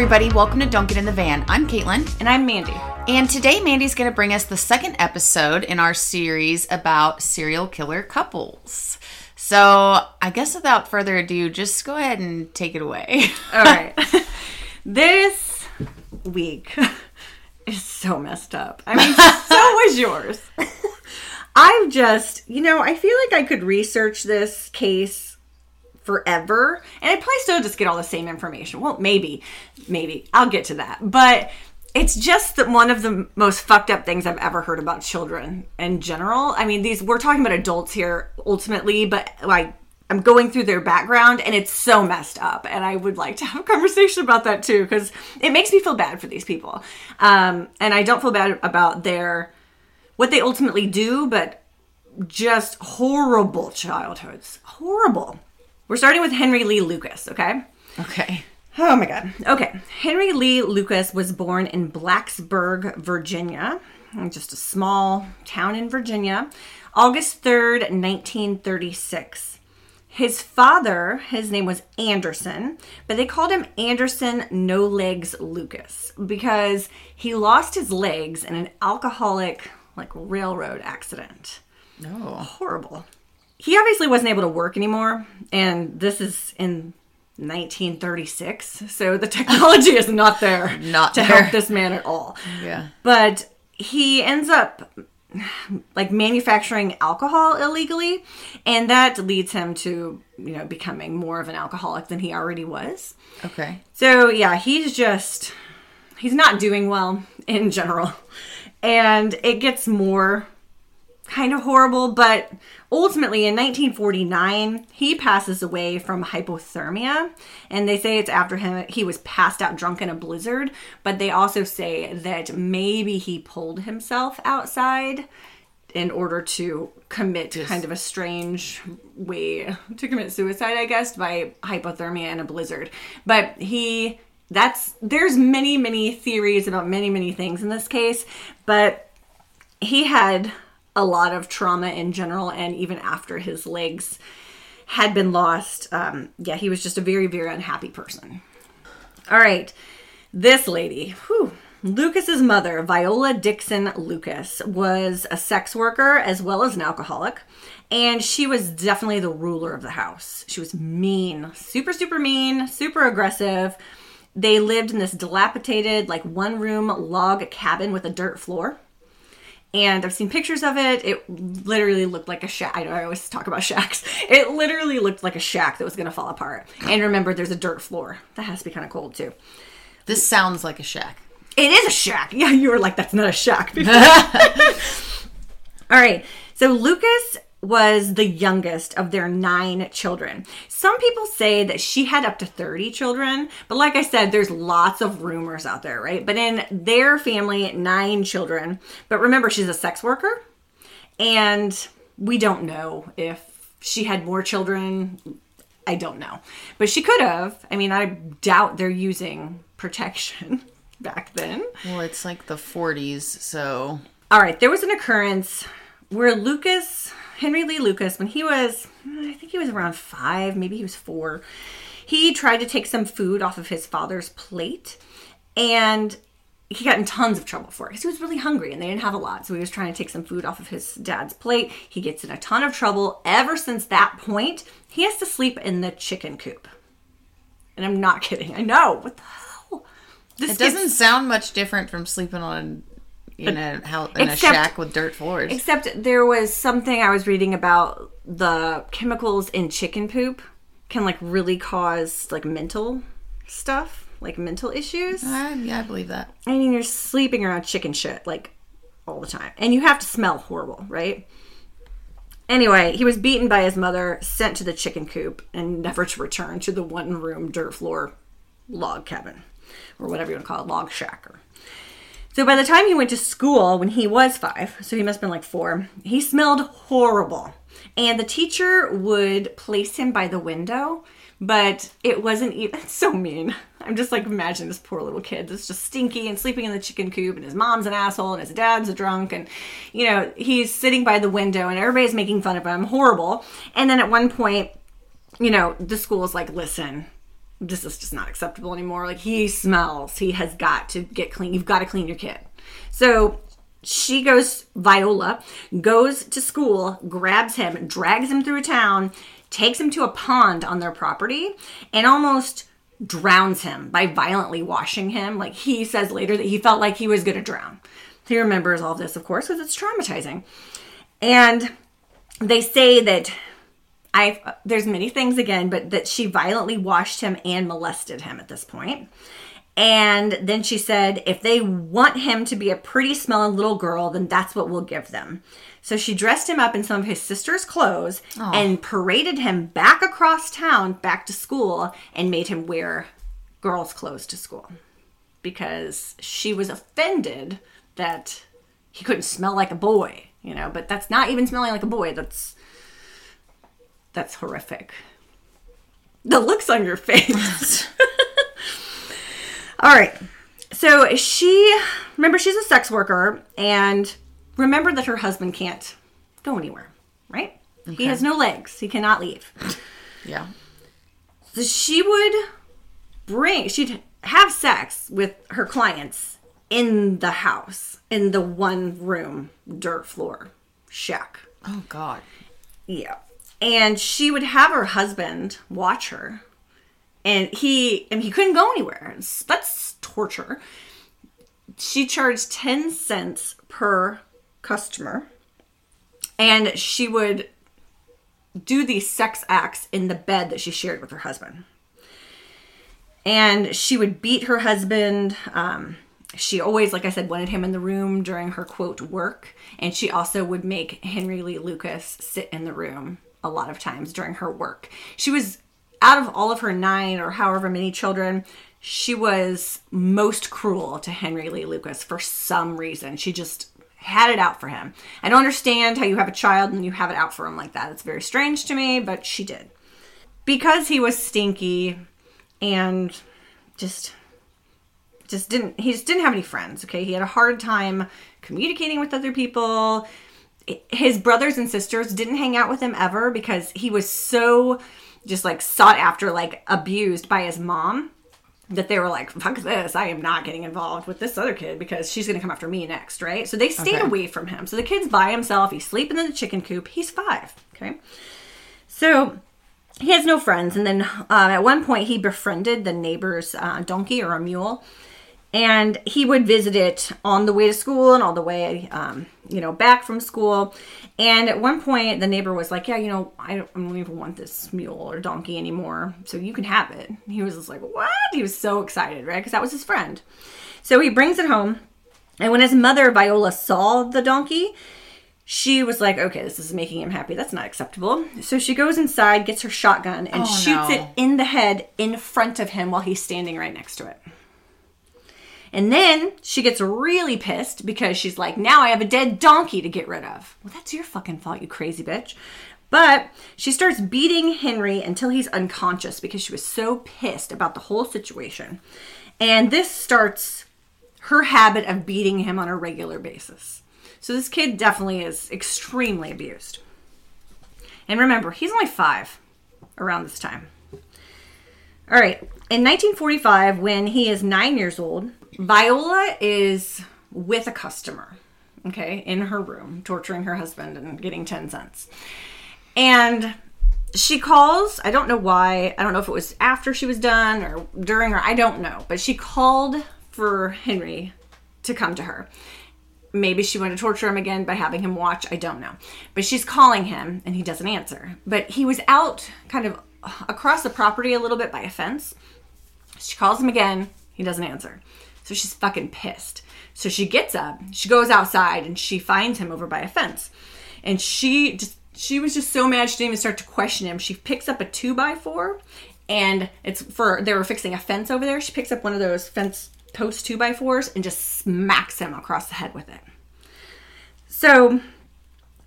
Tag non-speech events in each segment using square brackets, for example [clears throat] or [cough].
everybody. Welcome to Don't Get in the Van. I'm Caitlin. And I'm Mandy. And today, Mandy's going to bring us the second episode in our series about serial killer couples. So, I guess without further ado, just go ahead and take it away. All right. [laughs] this week [laughs] is so messed up. I mean, [laughs] so was yours. I've just, you know, I feel like I could research this case forever and I'd probably still just get all the same information. Well, maybe, maybe. I'll get to that. But it's just that one of the most fucked up things I've ever heard about children in general. I mean, these we're talking about adults here ultimately, but like I'm going through their background and it's so messed up. And I would like to have a conversation about that too, because it makes me feel bad for these people. Um, and I don't feel bad about their what they ultimately do, but just horrible childhoods. Horrible. We're starting with Henry Lee Lucas, okay? okay. Oh my God. Okay. Henry Lee Lucas was born in Blacksburg, Virginia, just a small town in Virginia, August 3rd, 1936. His father, his name was Anderson, but they called him Anderson No Legs Lucas because he lost his legs in an alcoholic, like, railroad accident. No. Horrible. He obviously wasn't able to work anymore, and this is in 1936, so the [laughs] technology is not there Not to there. help this man at all. Yeah. But he ends up like manufacturing alcohol illegally, and that leads him to, you know, becoming more of an alcoholic than he already was. Okay. So, yeah, he's just he's not doing well in general. And it gets more kind of horrible, but ultimately in 1949, he passes away from hypothermia. And they say it's after him, he was passed out drunk in a blizzard. But they also say that maybe he pulled himself outside in order to commit kind of a strange way to commit suicide, I guess, by hypothermia in a blizzard. But he. That's there's many many theories about many many things in this case, but he had a lot of trauma in general and even after his legs had been lost um, yeah he was just a very very unhappy person. All right this lady whew, lucas's mother viola dixon lucas was a sex worker as well as an alcoholic and she was definitely the ruler of the house. She was mean super super mean super aggressive. They lived in this dilapidated like one room log cabin with a dirt floor and I've seen pictures of it. It literally looked like a shack. I know I always talk about [laughs] shacks. It literally looked like a shack that was going to fall apart. And remember, there's a dirt floor. That has to be kind of cold too. This sounds like a shack. It is a shack. Yeah, you were like, that's not a shack. [laughs] [laughs] All right. So Lucas was the youngest of their nine children. Some people say that she had up to 30 children, but like I said, there's lots of rumors out there, right? But in their family, nine children. But remember, she's a sex worker, and we don't know if she had more children. I don't know. But she could have. I mean, I doubt they're using protection [laughs] back then. Well, it's like the 40s, so. All right, there was an occurrence where Lucas, Henry Lee Lucas, when he was, hmm, I think he was around five, maybe he was four, he tried to take some food off of his father's plate and he got in tons of trouble for it because he was really hungry and they didn't have a lot. So he was trying to take some food off of his dad's plate. He gets in a ton of trouble. Ever since that point, he has to sleep in the chicken coop. And I'm not kidding. I know. What the hell? This It doesn't gets- sound much different from sleeping on in a house in Except- a shack with dirt floors. Except there was something I was reading about the chemicals in chicken poop can like really cause like mental stuff, like mental issues. Uh, yeah, I believe that. I mean, you're sleeping around chicken shit like all the time, and you have to smell horrible, right? Anyway, he was beaten by his mother, sent to the chicken coop, and never to return to the one room dirt floor log cabin, or whatever you want to call it, log shack. Or. So by the time he went to school, when he was five, so he must have been like four, he smelled horrible. And the teacher would place him by the window, but it wasn't [laughs] even so mean. I'm just like imagining this poor little kid that's just stinky and sleeping in the chicken coop, and his mom's an asshole, and his dad's a drunk, and you know, he's sitting by the window, and everybody's making fun of him. Horrible. And then at one point, you know, the school is like, listen, this is just not acceptable anymore. Like he smells. He has got to get clean. You've got to clean your kid. So she goes, Viola goes to school, grabs him, drags him through town, takes him to a pond on their property, and almost drowns him by violently washing him. Like he says later that he felt like he was going to drown. He remembers all this, of course, because it's traumatizing. And they say that I there's many things again, but that she violently washed him and molested him at this point. And then she said, if they want him to be a pretty smelling little girl, then that's what we'll give them. So she dressed him up in some of his sister's clothes and paraded him back across town, back to school, and made him wear girls' clothes to school because she was offended that he couldn't smell like a boy, you know. But that's not even smelling like a boy. That's that's horrific. The looks on your face. [laughs] [laughs] All right. So she, remember, she's a sex worker, and remember that her husband can't go anywhere, right? He has no legs. He cannot leave. Yeah. So she would bring, she'd have sex with her clients in the house, in the one room, dirt floor shack. Oh God. Yeah. And she would have her husband watch her. And he and he couldn't go anywhere. That's torture. She charged 10 cents per customer. And she would do these sex acts in the bed that she shared with her husband. And she would beat her husband. Um, she always, like I said, wanted him in the room during her quote work. And she also would make Henry Lee Lucas sit in the room a lot of times during her work. She was, out of all of her nine or however many children, she was most cruel to Henry Lee Lucas for some reason. She just had it out for him. I don't understand how you have a child and you have it out for him like that. It's very strange to me, but she did. Because he was stinky and just just didn't he just didn't have any friends okay he had a hard time communicating with other people his brothers and sisters didn't hang out with him ever because he was so just like sought after like abused by his mom that they were like fuck this i am not getting involved with this other kid because she's gonna come after me next right? So they stayed Okay. away from him. So the kid's by himself he's sleeping in the chicken coop he's five okay? So he has no friends and then um, at one point he befriended the neighbor's uh, donkey or a mule and he would visit it on the way to school and all the way um, you know back from school and at one point the neighbor was like yeah you know i don't, I don't even want this mule or donkey anymore so you can have it he was just like what he was so excited right because that was his friend so he brings it home and when his mother viola saw the donkey she was like, okay, this is making him happy. That's not acceptable. So she goes inside, gets her shotgun, and Oh, shoots no. it in the head in front of him while he's standing right next to it. And then she gets really pissed because she's like, now I have a dead donkey to get rid of. Well, that's your fucking fault, you crazy bitch. But she starts beating Henry until he's unconscious because she was so pissed about the whole situation. And this starts her habit of beating him on a regular basis. So this kid definitely is extremely abused. And remember, he's only five around this time. All right. In 1945, when he is nine years old, Viola is with a customer, okay, in her room, torturing her husband and getting 10 cents. And she calls. I don't know why. I don't know if it was after she was done or during her, I don't know. But she called for Henry to come to her. Maybe she wanted to torture him again by having him watch. I don't know. But she's calling him and he doesn't answer. But he was out kind of across the property a little bit by a fence. She calls him again. He doesn't answer. So she's fucking pissed. So she gets up, she goes outside, and she finds him over by a fence. And she just she was just so mad she didn't even start to question him. She picks up a two by four, and it's for they were fixing a fence over there. She picks up one of those fence post two by fours and just smacks him across the head with it. So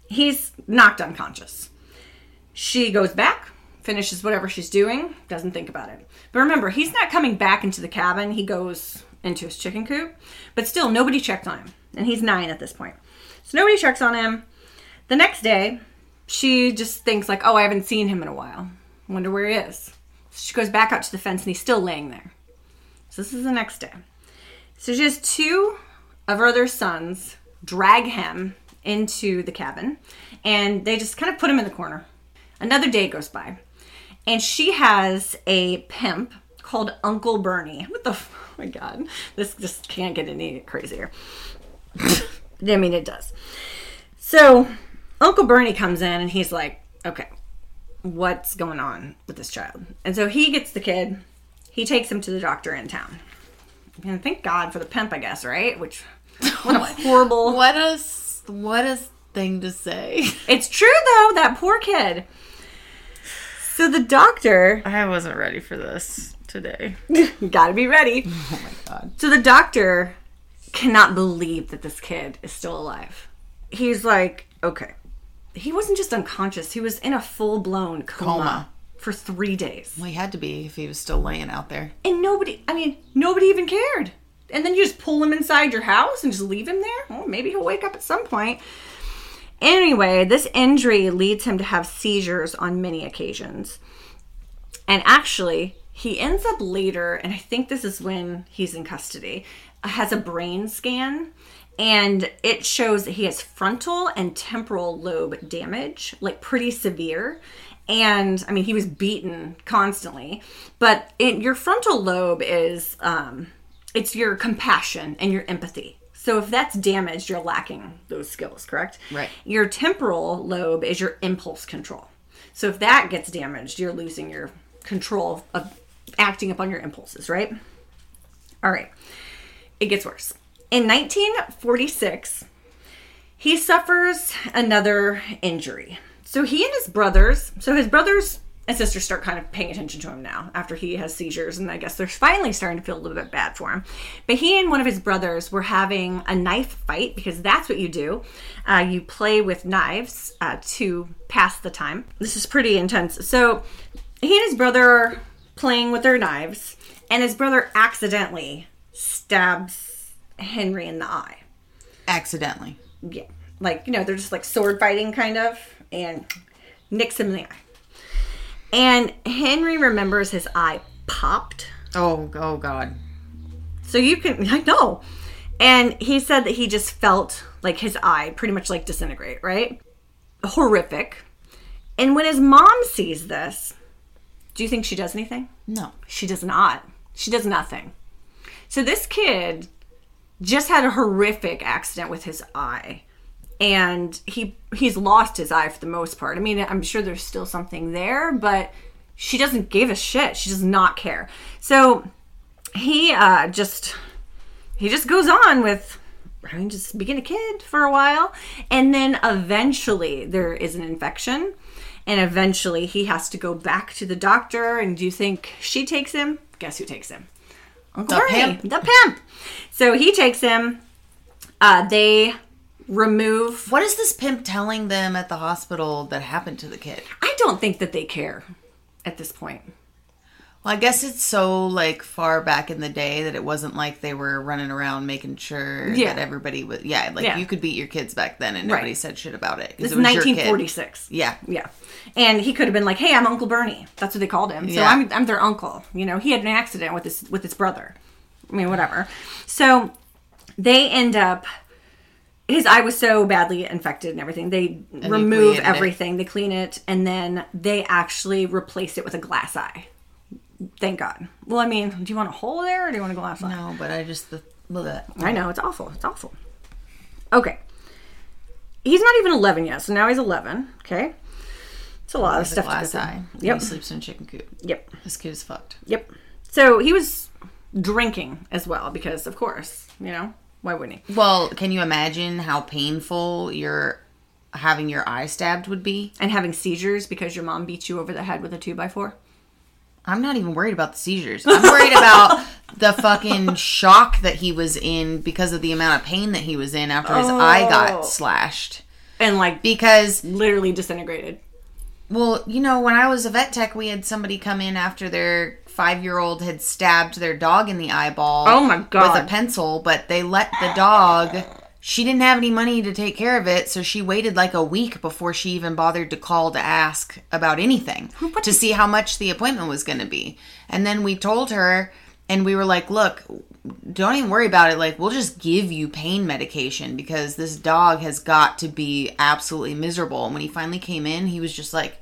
he's knocked unconscious. She goes back, finishes whatever she's doing, doesn't think about it. But remember, he's not coming back into the cabin. He goes into his chicken coop. But still, nobody checked on him. And he's nine at this point. So nobody checks on him. The next day, she just thinks like, oh, I haven't seen him in a while. Wonder where he is. So she goes back out to the fence and he's still laying there. So this is the next day. So she has two of her other sons drag him into the cabin and they just kind of put him in the corner. Another day goes by and she has a pimp called Uncle Bernie. What the? f- Oh my god, this just can't get any crazier. [laughs] I mean, it does. So Uncle Bernie comes in and he's like, "Okay, what's going on with this child?" And so he gets the kid. He takes him to the doctor in town. And thank God for the pimp, I guess, right? Which [laughs] what a horrible. What a s- what a thing to say. [laughs] It's true though. That poor kid. So the doctor I wasn't ready for this today. You [laughs] gotta be ready. Oh my god. So the doctor cannot believe that this kid is still alive. He's like, okay. He wasn't just unconscious, he was in a full blown coma, Coma. for three days. Well, he had to be if he was still laying out there. And nobody, I mean, nobody even cared. And then you just pull him inside your house and just leave him there? Well, maybe he'll wake up at some point. Anyway, this injury leads him to have seizures on many occasions. And actually, he ends up later, and I think this is when he's in custody, has a brain scan. And it shows that he has frontal and temporal lobe damage, like pretty severe. And I mean, he was beaten constantly. But it, your frontal lobe is, um, it's your compassion and your empathy. So if that's damaged, you're lacking those skills, correct? Right. Your temporal lobe is your impulse control. So if that gets damaged, you're losing your control of acting upon your impulses, right? All right. It gets worse. In 1946, he suffers another injury. So he and his brothers, so his brothers and sisters start kind of paying attention to him now after he has seizures, and I guess they're finally starting to feel a little bit bad for him. But he and one of his brothers were having a knife fight because that's what you do. Uh, you play with knives uh, to pass the time. This is pretty intense. So he and his brother playing with their knives, and his brother accidentally stabs Henry in the eye Accidentally. yeah, like you know, they're just like sword fighting kind of, and nicks him in the eye. And Henry remembers his eye popped, Oh, oh god. so you can [laughs] I know. And he said that he just felt like his eye pretty much like disintegrate, right? Horrific. And when his mom sees this, do you think she does anything? No. She does not. She does nothing. So this kid just had a horrific accident with his eye. And he he's lost his eye for the most part. I mean, I'm sure there's still something there, but she doesn't give a shit. She does not care. So he uh just he just goes on with I mean, just being a kid for a while. And then eventually there is an infection. And eventually he has to go back to the doctor. And do you think she takes him? Guess who takes him? Uncle The pimp. the pimp. So he takes him. Uh, they remove. What is this pimp telling them at the hospital that happened to the kid? I don't think that they care at this point. Well, I guess it's so like far back in the day that it wasn't like they were running around making sure Yeah. that everybody was. Yeah, like Yeah. you could beat your kids back then and nobody Right. said shit about it. This it is was your kid. 1946. Yeah. Yeah. And he could have been like, "Hey, I'm Uncle Bernie." That's what they called him. So Yeah. I'm I'm their uncle. You know, he had an accident with his with his brother. I mean, whatever. So they end up his eye was so badly infected and everything. They remove cleaned it. everything. They clean it and then they actually replace it with a glass eye. Thank God. Well, I mean, do you want a hole there or do you want a glass eye? No, but I just the that. I know it's awful. It's awful. Okay. He's not even 11 yet, so now he's 11. Okay. It's a lot of stuff glass to go eye. Yep. He sleeps in a chicken coop. Yep. This kid is fucked. Yep. So he was drinking as well because, of course, you know, why wouldn't he? Well, can you imagine how painful your having your eye stabbed would be? And having seizures because your mom beat you over the head with a two by four. I'm not even worried about the seizures. I'm worried about [laughs] the fucking shock that he was in because of the amount of pain that he was in after his eye Oh. got slashed. And like Because, literally disintegrated. well, you know, when I was a vet tech, we had somebody come in after their five year old had stabbed their dog in the eyeball. Oh my God. With a pencil, but they let the dog she didn't have any money to take care of it, so she waited like a week before she even bothered to call to ask about anything to see how much the appointment was going to be. And then we told her, and we were like, look, don't even worry about it. Like, we'll just give you pain medication because this dog has got to be absolutely miserable. And when he finally came in, he was just like,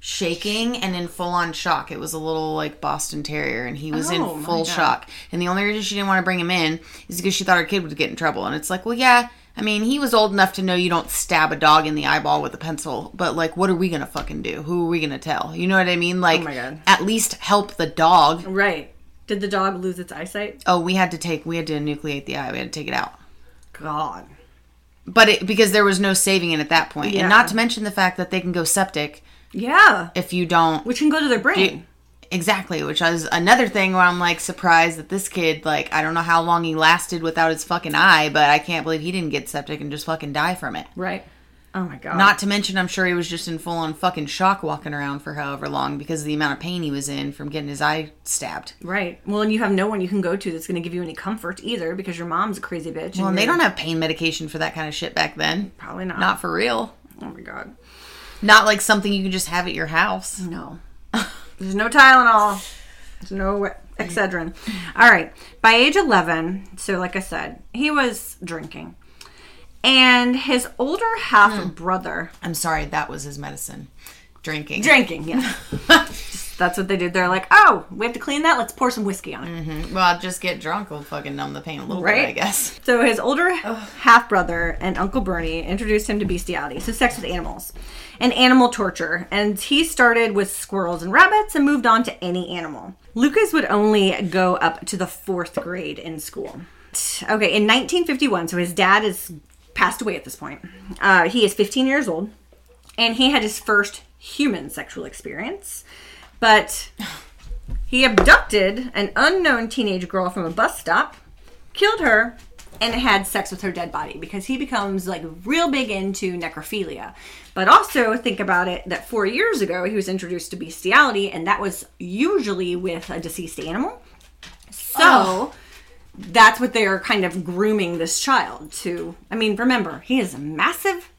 shaking and in full on shock. It was a little like Boston Terrier, and he was Oh, in full shock. And the only reason she didn't want to bring him in is because she thought her kid would get in trouble. And it's like, well, yeah. I mean, he was old enough to know you don't stab a dog in the eyeball with a pencil, but like, what are we gonna fucking do? Who are we gonna tell? You know what I mean? Like, Oh at least help the dog. Right. Did the dog lose its eyesight? Oh, we had to take, we had to enucleate the eye. We had to take it out. God. But it, because there was no saving it at that point, Yeah. and not to mention the fact that they can go septic Yeah. if you don't Which can go to their brain. Exactly, which is another thing where I'm like surprised that this kid, like, I don't know how long he lasted without his fucking eye, but I can't believe he didn't get septic and just fucking die from it. Right. Oh my god. Not to mention, I'm sure he was just in full on fucking shock walking around for however long because of the amount of pain he was in from getting his eye stabbed. right. Well, and you have no one you can go to that's going to give you any comfort either because your mom's a crazy bitch. Well, and they don't have pain medication for that kind of shit back then. Probably not. Not for real. Oh my god. Not like something you can just have at your house. No. There's no Tylenol. There's no Excedrin. All right. By age 11, so like I said, he was drinking. And his older half hmm. brother I'm sorry, that was his medicine. Drinking. drinking, yeah. [laughs] That's what they did. They're like, "Oh, we have to clean that. Let's pour some whiskey on it." well, I'll just get drunk We'll fucking numb the pain a little Right? bit, I guess. [laughs] So his older half brother and Uncle Bernie introduced him to bestiality, so sex with animals, and animal torture. And he started with squirrels and rabbits and moved on to any animal. Lucas would only go up to the fourth grade in school. Okay, in 1951, so his dad is passed away at this point. Uh, he is 15 years old, and he had his first human sexual experience, but he abducted an unknown teenage girl from a bus stop, killed her, and had sex with her dead body because he becomes like real big into necrophilia. But also think about it that four years ago he was introduced to bestiality, and that was usually with a deceased animal. So that's what they're kind of grooming this child to. I mean, remember, he is a massive.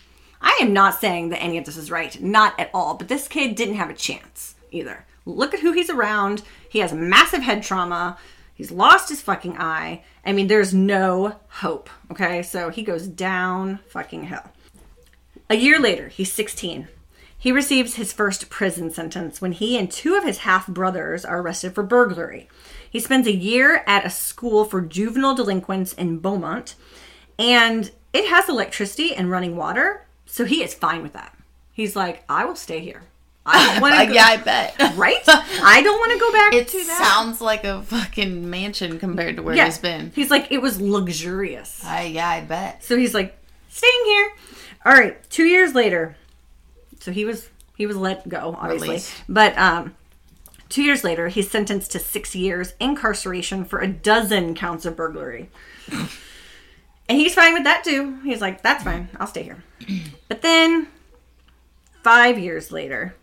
I am not saying that any of this is right, not at all, but this kid didn't have a chance either. Look at who he's around. He has massive head trauma. He's lost his fucking eye. I mean, there's no hope. Okay, so he goes down fucking hell. A year later, he's 16. He receives his first prison sentence when he and two of his half brothers are arrested for burglary. He spends a year at a school for juvenile delinquents in Beaumont, and it has electricity and running water, so he is fine with that. He's like, I will stay here. I don't want to go. yeah, I bet. [laughs] Right? [laughs] I don't want to go back It sounds like a fucking mansion compared to where yeah. he's been. He's like, it was luxurious. I yeah, I bet. So he's like, staying here. All right. Two years later, so he was he was let go, obviously. Released. But um, two years later, he's sentenced to six years incarceration for a dozen counts of burglary. and he's fine with that too. He's like, that's fine. I'll stay here. [clears throat] But then, five years later,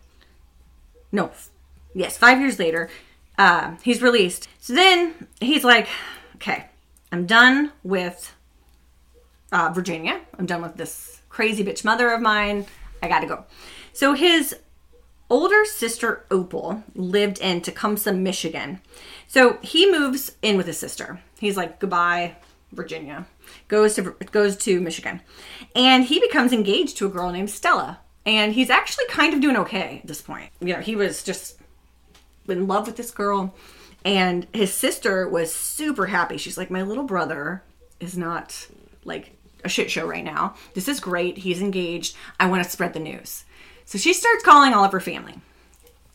no, yes, five years later, uh, he's released. So then he's like, okay, I'm done with uh, Virginia. I'm done with this crazy bitch mother of mine. I gotta go. So his older sister Opal lived in Tecumseh, Michigan. So he moves in with his sister. He's like, goodbye, Virginia. Goes to goes to Michigan, and he becomes engaged to a girl named Stella. And he's actually kind of doing okay at this point. You know, he was just in love with this girl. And his sister was super happy. She's like my little brother is not like a shit show right now. This is great. He's engaged. I want to spread the news. So she starts calling all of her family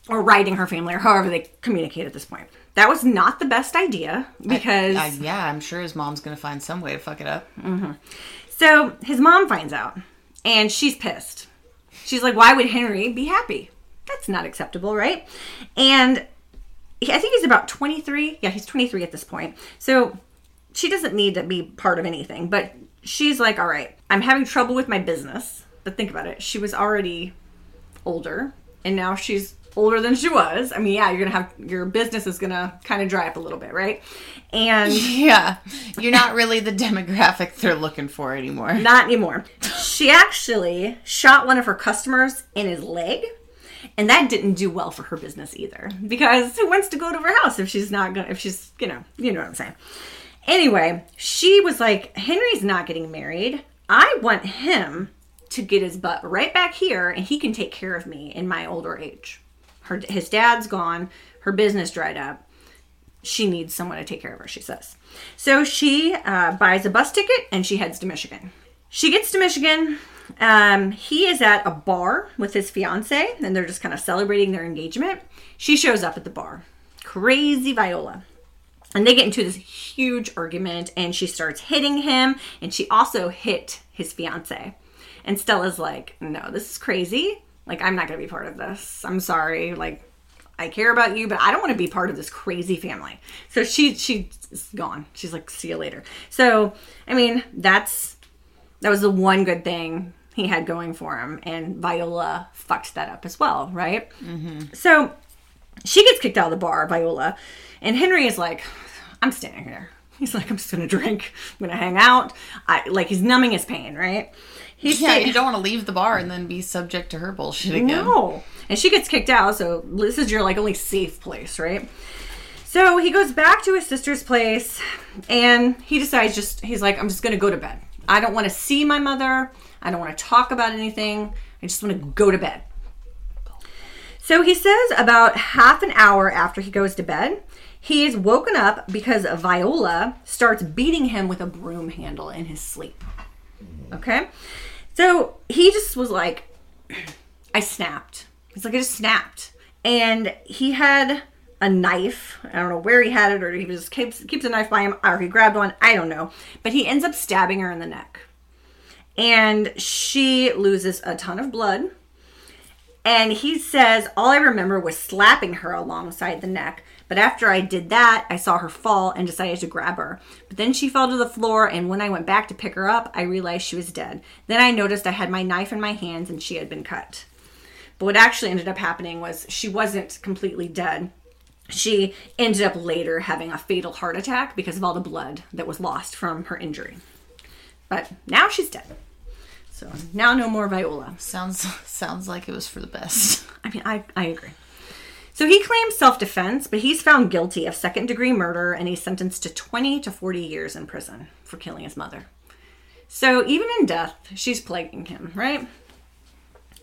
or writing her family or however they communicate at this point. That was not the best idea because I, yeah, I'm sure his mom's gonna find some way to fuck it up. Mm-hmm. So his mom finds out and she's pissed. She's like, why would Henry be happy? That's not acceptable, right? And I think he's about 23. Yeah, he's 23 at this point. So she doesn't need to be part of anything, but she's like, all right, I'm having trouble with my business. But think about it. She was already older and now she's older than she was. I mean, yeah, you're gonna have your business is gonna kind of dry up a little bit, right? And [laughs] Yeah. You're not really the demographic they're looking for anymore. not anymore. She actually shot one of her customers in his leg. And that didn't do well for her business either. Because who wants to go to her house if she's not gonna if she's, you know, you know what I'm saying. Anyway, she was like, Henry's not getting married. I want him to get his butt right back here and he can take care of me in my older age. Her his dad's gone, her business dried up. She needs someone to take care of her, she says. So she uh, buys a bus ticket and she heads to Michigan. She gets to Michigan. Um, he is at a bar with his fiance and they're just kind of celebrating their engagement. She shows up at the bar. Crazy Viola. And they get into this huge argument, and she starts hitting him, and she also hit his fiance. And Stella's like, No, this is crazy. Like, I'm not gonna be part of this. I'm sorry. Like, I care about you, but I don't want to be part of this crazy family. So she she's gone. She's like, see you later. So I mean, that's that was the one good thing he had going for him, and Viola fucked that up as well, right? Mm-hmm. So she gets kicked out of the bar, Viola, and Henry is like, I'm standing here. He's like, I'm just gonna [laughs] drink, I'm gonna hang out. I like he's numbing his pain, right? He's Yeah, you don't want to leave the bar and then be subject to her bullshit again. no. And she gets kicked out, so this is your like only safe place, right? So he goes back to his sister's place and he decides just he's like, I'm just gonna go to bed. I don't want to see my mother. I don't want to talk about anything. I just want to go to bed. So he says about half an hour after he goes to bed, he is woken up because Viola starts beating him with a broom handle in his sleep. Okay? So he just was like, [clears throat] I snapped. He's like, I just snapped. And he had a knife. I don't know where he had it, or he just keeps keeps a knife by him, or he grabbed one. I don't know. But he ends up stabbing her in the neck. And she loses a ton of blood. And he says, All I remember was slapping her alongside the neck. But after I did that, I saw her fall and decided to grab her. But then she fell to the floor, and when I went back to pick her up, I realized she was dead. Then I noticed I had my knife in my hands and she had been cut. But what actually ended up happening was she wasn't completely dead. She ended up later having a fatal heart attack because of all the blood that was lost from her injury. But now she's dead. So now no more Viola. Sounds [laughs] sounds like it was for the best. I mean, I, I agree. So he claims self defense, but he's found guilty of second degree murder and he's sentenced to 20 to 40 years in prison for killing his mother. So even in death, she's plaguing him, right?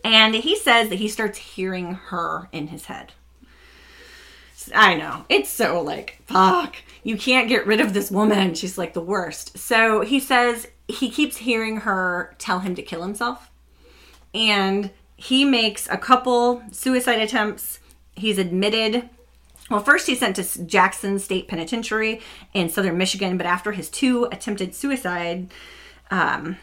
And he says that he starts hearing her in his head. I know. It's so like, fuck. You can't get rid of this woman. She's like the worst. So he says he keeps hearing her tell him to kill himself and he makes a couple suicide attempts. He's admitted. Well, first he's sent to Jackson State Penitentiary in southern Michigan, but after his two attempted suicide, um,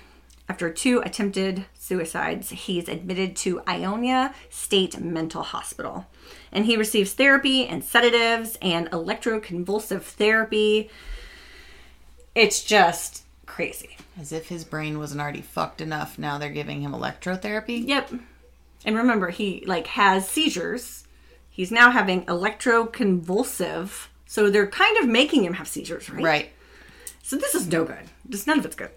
after two attempted suicides, he's admitted to Ionia State Mental Hospital. And he receives therapy and sedatives and electroconvulsive therapy. It's just crazy. As if his brain wasn't already fucked enough. Now they're giving him electrotherapy. Yep. And remember, he like has seizures. He's now having electroconvulsive. So they're kind of making him have seizures, right? Right. So this is no good. Just none of it's good.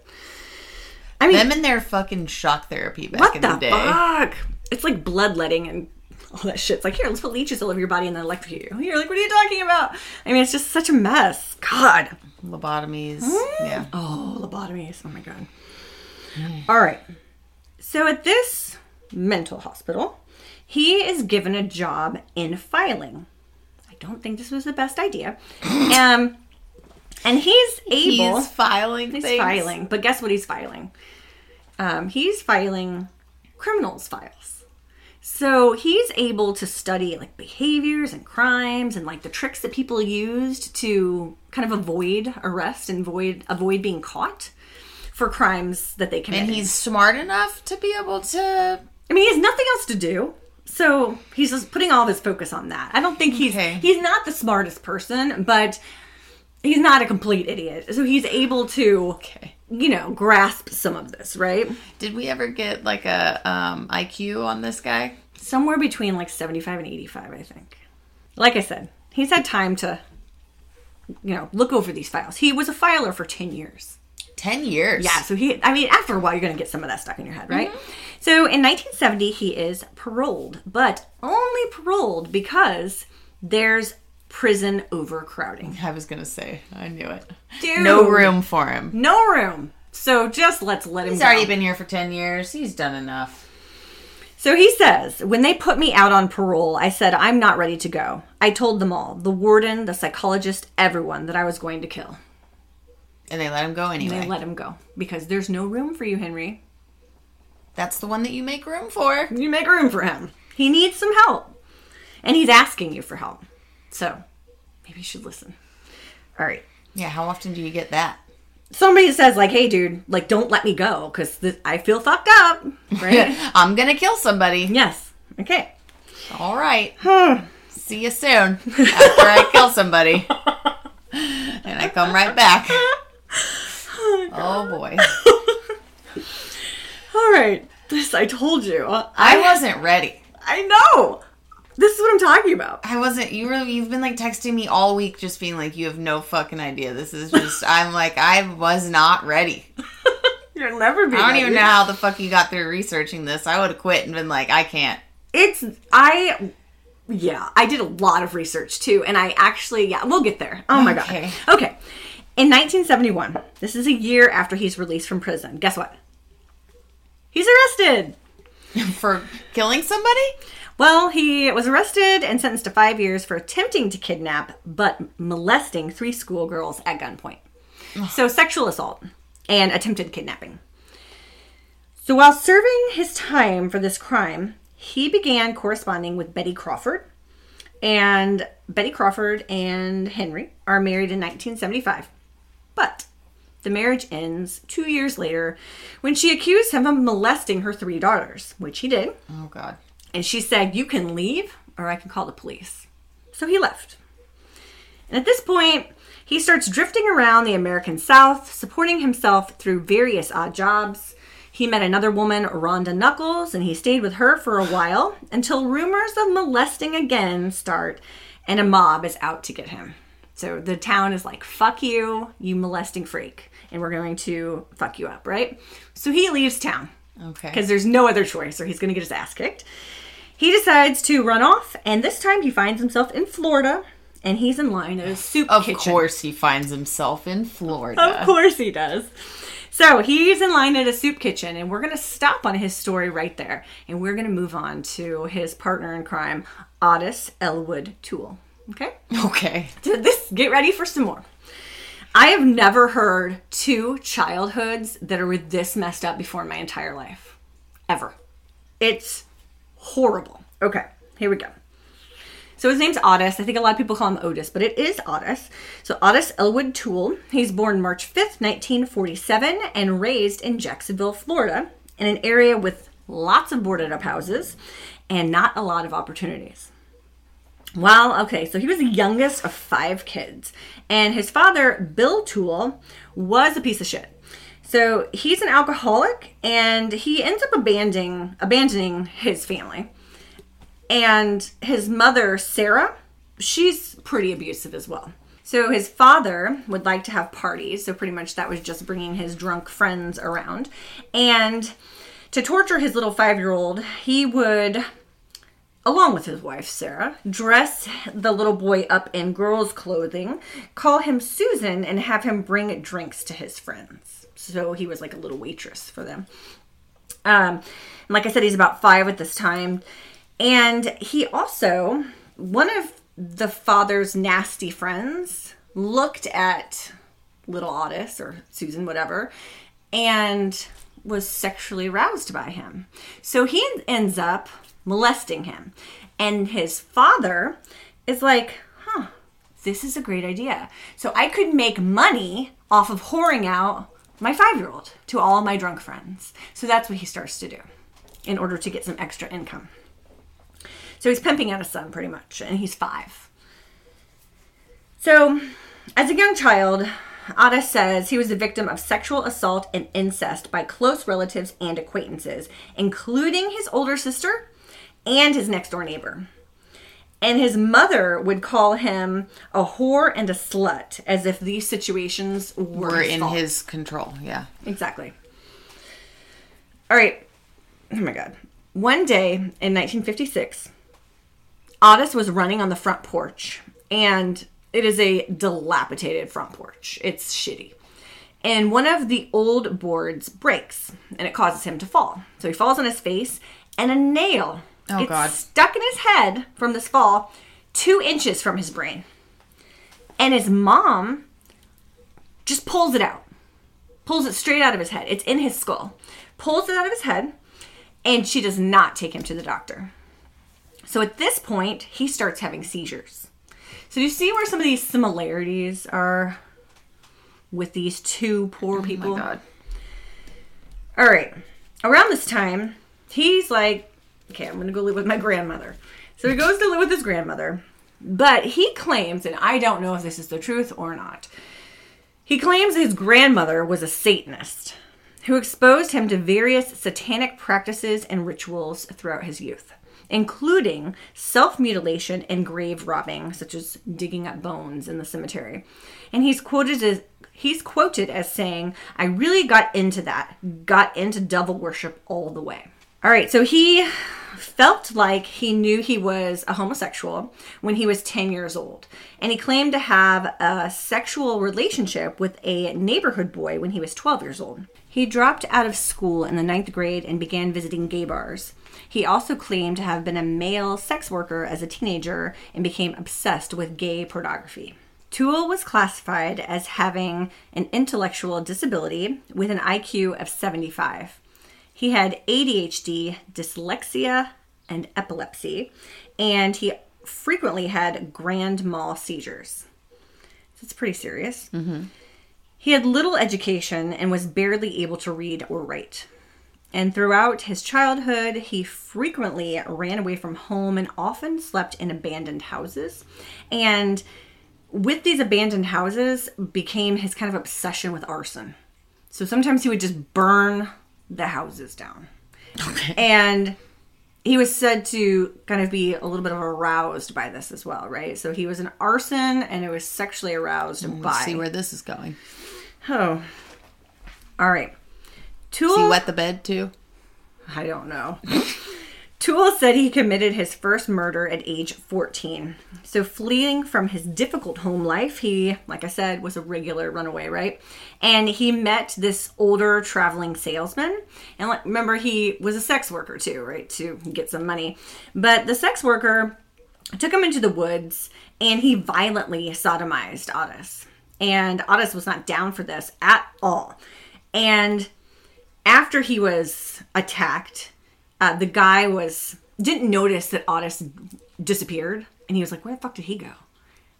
I mean, Them and their fucking shock therapy back what in the, the, day. fuck? It's like bloodletting and all that shit. It's like here, let's put leeches all over your body and then electrocute you. You're like, what are you talking about? I mean, it's just such a mess. God. Lobotomies. Hmm? Yeah. Oh, lobotomies. Oh my god. All right. So at this mental hospital, he is given a job in filing. I don't think this was the best idea. [gasps] um, and he's able. He's filing He's things. filing, but guess what he's filing? Um, he's filing criminals' files. So he's able to study like behaviors and crimes and like the tricks that people used to kind of avoid arrest and avoid avoid being caught for crimes that they committed. And he's smart enough to be able to. I mean, he has nothing else to do. So he's just putting all of his focus on that. I don't think he's Okay. he's not the smartest person, but he's not a complete idiot. So he's able to Okay. you know, grasp some of this, right? Did we ever get like a um, IQ on this guy? somewhere between like 75 and 85, I think. Like I said, he's had time to, you know, look over these files. He was a filer for 10 years. 10 years. Yeah, so he, I mean, after a while, you're going to get some of that stuck in your head, right? So in 1970, he is paroled, but only paroled because there's prison overcrowding. I was going to say, I knew it. Dude. No room for him. No room. So just let's let him go. He's go. already been here for 10 years. He's done enough. So he says, when they put me out on parole, I said, I'm not ready to go. I told them all the warden, the psychologist, everyone that I was going to kill. And they let him go anyway. They let him go because there's no room for you, Henry. That's the one that you make room for. You make room for him. He needs some help. And he's asking you for help. So maybe you should listen. All right. Yeah, how often do you get that? Somebody says, like, hey, dude, like, don't let me go because I feel fucked up. Right? [laughs] I'm going to kill somebody. yes. Okay. All right. See you soon after I kill somebody. [laughs] and I come right back. [laughs] Oh, oh boy. All right. This, I told you. I wasn't ready. I know. This is what I'm talking about. I wasn't you were. you've been like texting me all week just being like you have no fucking idea. This is just [laughs] I'm like I was not ready. [laughs] You'll never be. I don't ready. even know how the fuck you got through researching this. I would have quit and been like I can't. It's I. Yeah, I did a lot of research too, and I actually yeah, we'll get there. Oh my Okay. god. Okay. In 1971, this is a year after he's released from prison. Guess what? He's arrested. [laughs] For killing somebody? Well, he was arrested and sentenced to five years for attempting to kidnap but molesting three schoolgirls at gunpoint. So, sexual assault and attempted kidnapping. So, while serving his time for this crime, he began corresponding with Betty Crawford. And Betty Crawford and Henry are married in 1975. But the marriage ends two years later when she accused him of molesting her three daughters, which he did. Oh god. And she said, You can leave or I can call the police. So he left. And at this point, he starts drifting around the American South, supporting himself through various odd jobs. He met another woman, Rhonda Knuckles, and he stayed with her for a while until rumors of molesting again start and a mob is out to get him. So the town is like, fuck you, you molesting freak, and we're going to fuck you up, right? So he leaves town Okay. because there's no other choice or he's going to get his ass kicked. He decides to run off, and this time he finds himself in Florida, and he's in line at a soup Of kitchen. Of course he finds himself in Florida. Of course he does. So he's in line at a soup kitchen, and we're going to stop on his story right there, and we're going to move on to his partner in crime, Otis Elwood Toole. Okay? [laughs] Okay. So this get ready for some more. I have never heard two childhoods that are this messed up before in my entire life. Ever. It's horrible. Okay, here we go. So his name's Otis. I think a lot of people call him Otis, but it is Otis. So Otis Elwood Toole. He's born March 5th, 1947, and raised in Jacksonville, Florida, in an area with lots of boarded up houses and not a lot of opportunities. Well, okay, so he was the youngest of five kids, and his father, Bill Toole, was a piece of shit. So he's an alcoholic, and he ends up abandoning abandoning his family. And his mother, Sarah, she's pretty abusive as well. So his father would like to have parties, so pretty much that was just bringing his drunk friends around, and to torture his little five year old, he would along with his wife Sarah, dress the little boy up in girls' clothing, call him Susan, and have him bring drinks to his friends. So he was like a little waitress for them. Um, and like I said, he's about five at this time. And he also, one of the father's nasty friends, looked at little Otis or Susan, whatever, and was sexually aroused by him. So he ends up molesting him. And his father is like, huh, this is a great idea. So I could make money off of whoring out my five year old to all my drunk friends. So that's what he starts to do in order to get some extra income. So he's pimping out his son pretty much, and he's five. So, as a young child, Ada says he was the victim of sexual assault and incest by close relatives and acquaintances, including his older sister and his next door neighbor. And his mother would call him a whore and a slut as if these situations were, Were his in fault. his control. Yeah. Exactly. All right. Oh my God. One day in 1956, Otis was running on the front porch, and it is a dilapidated front porch. It's shitty. And one of the old boards breaks, and it causes him to fall. So he falls on his face, and a nail Oh, gets God. stuck in his head from this fall, two inches from his brain. And his mom just pulls it out pulls it straight out of his head. It's in his skull. Pulls it out of his head, and she does not take him to the doctor. So at this point, he starts having seizures. So do you see where some of these similarities are with these two poor people? Oh my God. All right. Around this time, he's like, okay, I'm going to go live with my grandmother. So he goes to live with his grandmother. But he claims, and I don't know if this is the truth or not, he claims his grandmother was a Satanist who exposed him to various satanic practices and rituals throughout his youth, including self mutilation and grave robbing, such as digging up bones in the cemetery. And he's quoted as he's quoted as saying, "I really got into that, got into devil worship all the way." All right, so he felt like he knew he was a homosexual when he was 10 years old. And he claimed to have a sexual relationship with a neighborhood boy when he was 12 years old. He dropped out of school in the ninth grade and began visiting gay bars. He also claimed to have been a male sex worker as a teenager and became obsessed with gay pornography. Toole was classified as having an intellectual disability with an IQ of 75. He had ADHD, dyslexia, and epilepsy, and he frequently had grand mal seizures. So it's pretty serious. Mm-hmm. He had little education and was barely able to read or write. And throughout his childhood, he frequently ran away from home and often slept in abandoned houses. And with these abandoned houses became his kind of obsession with arson. So sometimes he would just burn the houses down. Okay. And he was said to kind of be a little bit of aroused by this as well, right? So he was an arson and it was sexually aroused by. Let's see where this is going. oh. All right. Toole. Does he wet the bed too? I don't know. [laughs] Toole said he committed his first murder at age 14. So, fleeing from his difficult home life, he, like I said, was a regular runaway, right? And he met this older traveling salesman. And remember, he was a sex worker too, right? To get some money. But the sex worker took him into the woods and he violently sodomized Ottis. And Ottis was not down for this at all. And after he was attacked, uh, the guy was didn't notice that Ottis disappeared, and he was like, "Where the fuck did he go?"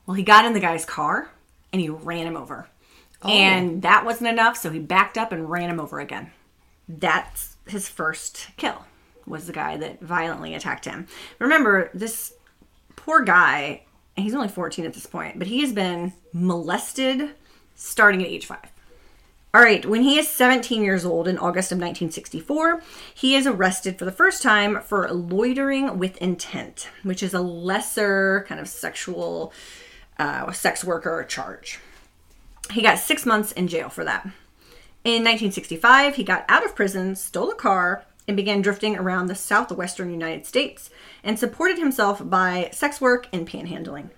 Well, he got in the guy's car and he ran him over, and that wasn't enough, so he backed up and ran him over again. That's his first kill. Was the guy that violently attacked him. Remember, this poor guy. He's only 14 at this point, but he has been molested starting at age five. All right, when he is 17 years old in August of 1964, he is arrested for the first time for loitering with intent, which is a lesser kind of sexual uh, sex worker charge. He got six months in jail for that. In 1965, he got out of prison, stole a car, and began drifting around the southwestern United States and supported himself by sex work and panhandling.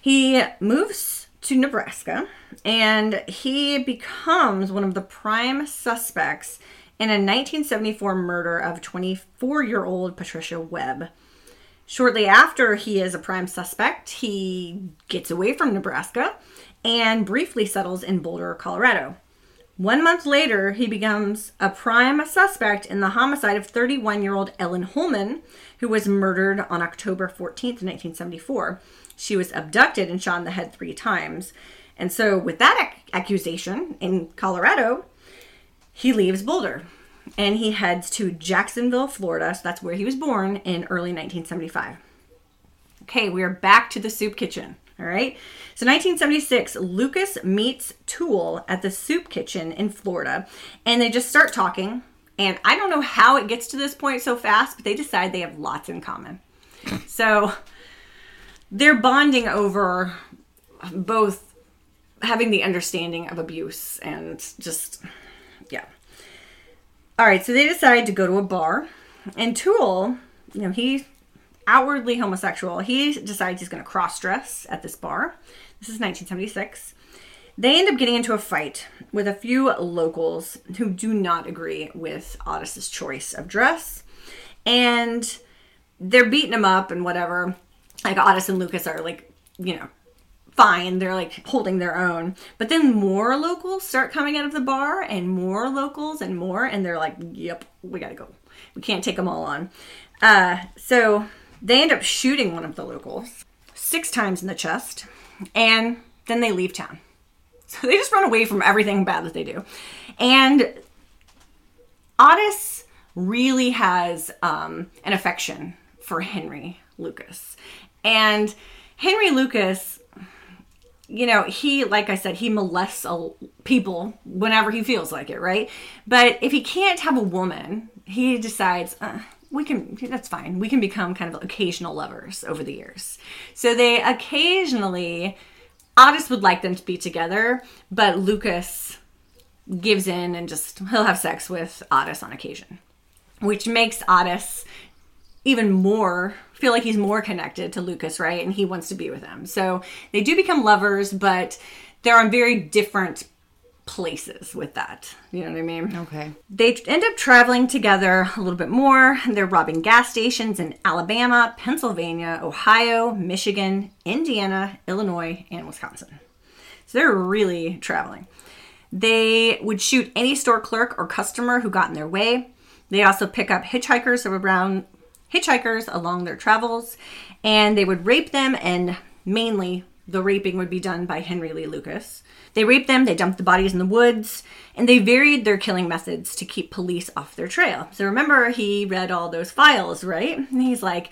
He moves to Nebraska and he becomes one of the prime suspects in a 1974 murder of 24 year old Patricia Webb. Shortly after he is a prime suspect, he gets away from Nebraska and briefly settles in Boulder, Colorado. One month later, he becomes a prime suspect in the homicide of 31 year old Ellen Holman, who was murdered on October 14th, 1974. She was abducted and shot in the head three times. And so, with that ac- accusation in Colorado, he leaves Boulder and he heads to Jacksonville, Florida. So, that's where he was born in early 1975. Okay, we are back to the soup kitchen. All right. So 1976, Lucas meets Toole at the soup kitchen in Florida, and they just start talking. And I don't know how it gets to this point so fast, but they decide they have lots in common. So they're bonding over both having the understanding of abuse and just, yeah. All right, so they decide to go to a bar, and Toole, you know, he's outwardly homosexual. He decides he's going to cross dress at this bar. This is 1976. They end up getting into a fight with a few locals who do not agree with Ottis's choice of dress. And they're beating him up and whatever. Like Ottis and Lucas are like, you know, fine. They're like holding their own. But then more locals start coming out of the bar and more locals and more. And they're like, yep, we gotta go. We can't take them all on. Uh, so they end up shooting one of the locals six times in the chest. And then they leave town. [laughs] So they just run away from everything bad that they do. And Ottis really has um, an affection for Henry Lucas. And Henry Lucas, you know, he, like I said, he molests people whenever he feels like it, right? But if he can't have a woman, he decides, uh, we can that's fine we can become kind of occasional lovers over the years so they occasionally Ottis would like them to be together, but Lucas gives in and just he'll have sex with Ottis on occasion, which makes Ottis even more feel like he's more connected to Lucas, right? And he wants to be with him. So they do become lovers, but they're on very different places with that. You know what I mean? Okay. They end up traveling together a little bit more. They're robbing gas stations in Alabama, Pennsylvania, Ohio, Michigan, Indiana, Illinois, and Wisconsin. So they're really traveling. They would shoot any store clerk or customer who got in their way. They also pick up hitchhikers around hitchhikers along their travels, and they would rape them and mainly the raping would be done by Henry Lee Lucas. They raped them, they dumped the bodies in the woods, and they varied their killing methods to keep police off their trail. So remember, he read all those files, right? And he's like,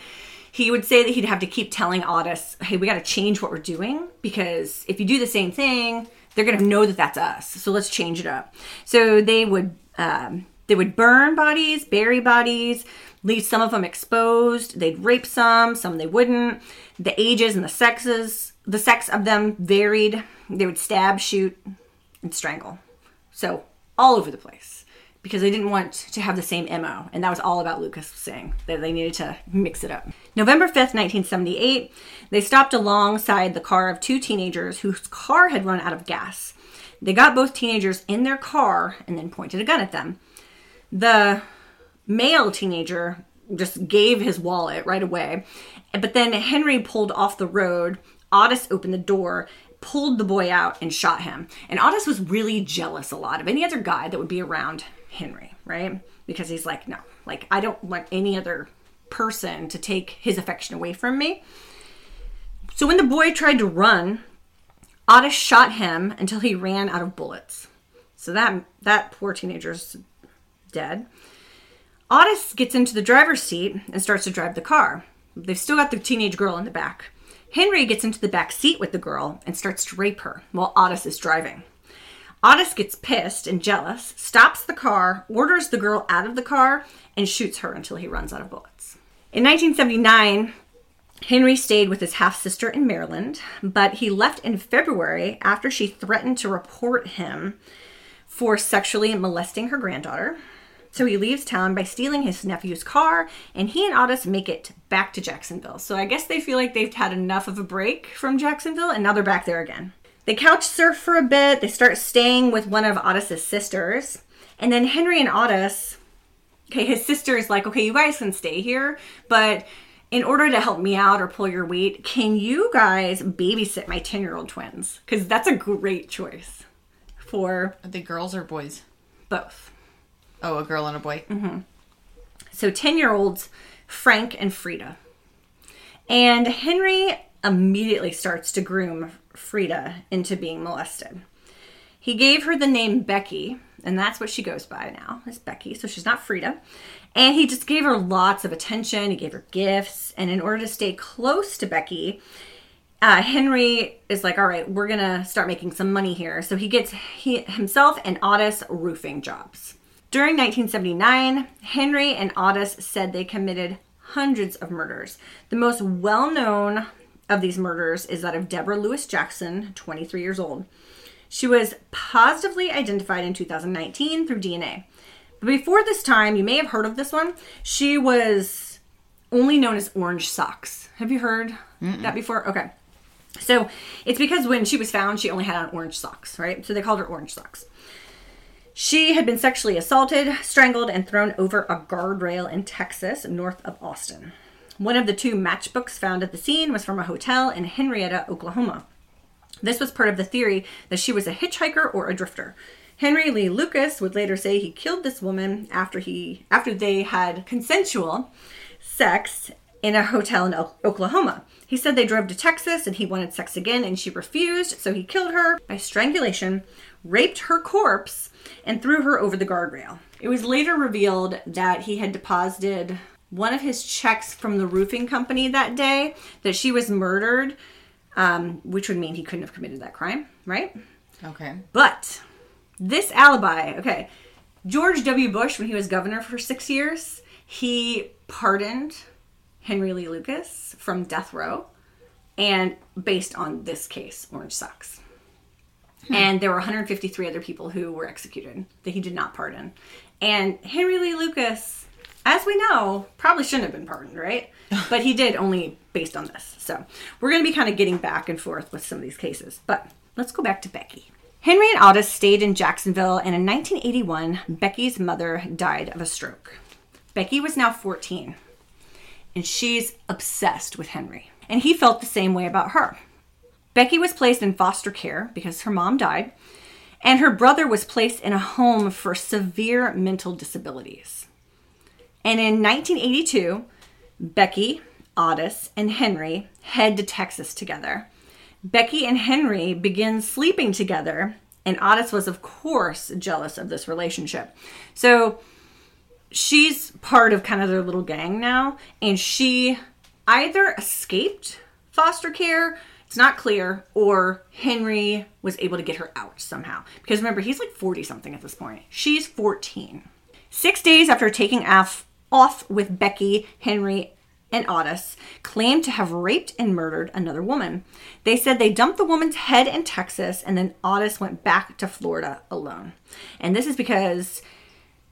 he would say that he'd have to keep telling Ottis, hey, we got to change what we're doing because if you do the same thing, they're going to know that that's us. So let's change it up. So they would. Um, they would burn bodies, bury bodies, leave some of them exposed. They'd rape some, some they wouldn't. The ages and the sexes the sex of them varied. They would stab, shoot, and strangle. So all over the place because they didn't want to have the same MO. And that was all about Lucas saying that they needed to mix it up. November 5th, 1978, they stopped alongside the car of two teenagers whose car had run out of gas. They got both teenagers in their car and then pointed a gun at them. The male teenager just gave his wallet right away. But then Henry pulled off the road Ottis opened the door, pulled the boy out, and shot him. And Ottis was really jealous a lot of any other guy that would be around Henry, right? Because he's like, no, like, I don't want any other person to take his affection away from me. So when the boy tried to run, Ottis shot him until he ran out of bullets. So that that poor teenager's dead. Ottis gets into the driver's seat and starts to drive the car. They've still got the teenage girl in the back. Henry gets into the back seat with the girl and starts to rape her while Ottis is driving. Ottis gets pissed and jealous, stops the car, orders the girl out of the car, and shoots her until he runs out of bullets. In 1979, Henry stayed with his half sister in Maryland, but he left in February after she threatened to report him for sexually molesting her granddaughter. So he leaves town by stealing his nephew's car, and he and Ottis make it back to Jacksonville. So I guess they feel like they've had enough of a break from Jacksonville, and now they're back there again. They couch surf for a bit. They start staying with one of Ottis's sisters, and then Henry and Ottis. Okay, his sister is like, okay, you guys can stay here, but in order to help me out or pull your weight, can you guys babysit my 10 year old twins? Because that's a great choice for. Are they girls or boys? Both. Oh, a girl and a boy. Mm-hmm. So 10 year olds, Frank and Frida. And Henry immediately starts to groom Frida into being molested. He gave her the name Becky, and that's what she goes by now, is Becky. So she's not Frida. And he just gave her lots of attention. He gave her gifts. And in order to stay close to Becky, uh, Henry is like, all right, we're to start making some money here. So he gets he, himself and Ottis roofing jobs. During 1979, Henry and Ottis said they committed hundreds of murders. The most well known of these murders is that of Deborah Lewis Jackson, 23 years old. She was positively identified in 2019 through DNA. But before this time, you may have heard of this one. She was only known as Orange Socks. Have you heard that before? Okay. So it's because when she was found, she only had on orange socks, right? So they called her Orange Socks. She had been sexually assaulted, strangled, and thrown over a guardrail in Texas, north of Austin. One of the two matchbooks found at the scene was from a hotel in Henrietta, Oklahoma. This was part of the theory that she was a hitchhiker or a drifter. Henry Lee Lucas would later say he killed this woman after he after they had consensual sex in a hotel in Oklahoma. He said they drove to Texas and he wanted sex again and she refused, so he killed her by strangulation, raped her corpse, and threw her over the guardrail. It was later revealed that he had deposited one of his checks from the roofing company that day that she was murdered, um, which would mean he couldn't have committed that crime, right? Okay. But this alibi, okay, George W. Bush, when he was governor for six years, he pardoned Henry Lee Lucas from death row, and based on this case, Orange Socks. And there were 153 other people who were executed that he did not pardon. And Henry Lee Lucas, as we know, probably shouldn't have been pardoned, right? [laughs] but he did only based on this. So we're going to be kind of getting back and forth with some of these cases. But let's go back to Becky. Henry and Ottis stayed in Jacksonville, and in 1981, Becky's mother died of a stroke. Becky was now 14, and she's obsessed with Henry. And he felt the same way about her. Becky was placed in foster care because her mom died, and her brother was placed in a home for severe mental disabilities. And in 1982, Becky, Ottis, and Henry head to Texas together. Becky and Henry begin sleeping together, and Ottis was, of course, jealous of this relationship. So she's part of kind of their little gang now, and she either escaped foster care, it's not clear, or Henry was able to get her out somehow. Because remember, he's like 40 something at this point. She's 14. Six days after taking off, off with Becky, Henry, and Ottis, claimed to have raped and murdered another woman. They said they dumped the woman's head in Texas and then Ottis went back to Florida alone. And this is because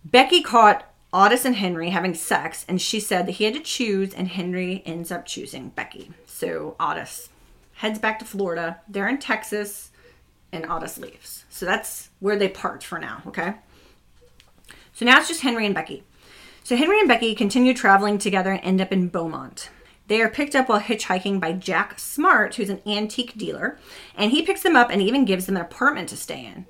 Becky caught Ottis and Henry having sex, and she said that he had to choose, and Henry ends up choosing Becky. So Ottis heads back to Florida. They're in Texas, and Ottis leaves. So that's where they part for now, okay? So now it's just Henry and Becky. So Henry and Becky continue traveling together and end up in Beaumont. They are picked up while hitchhiking by Jack Smart, who's an antique dealer, and he picks them up and even gives them an apartment to stay in.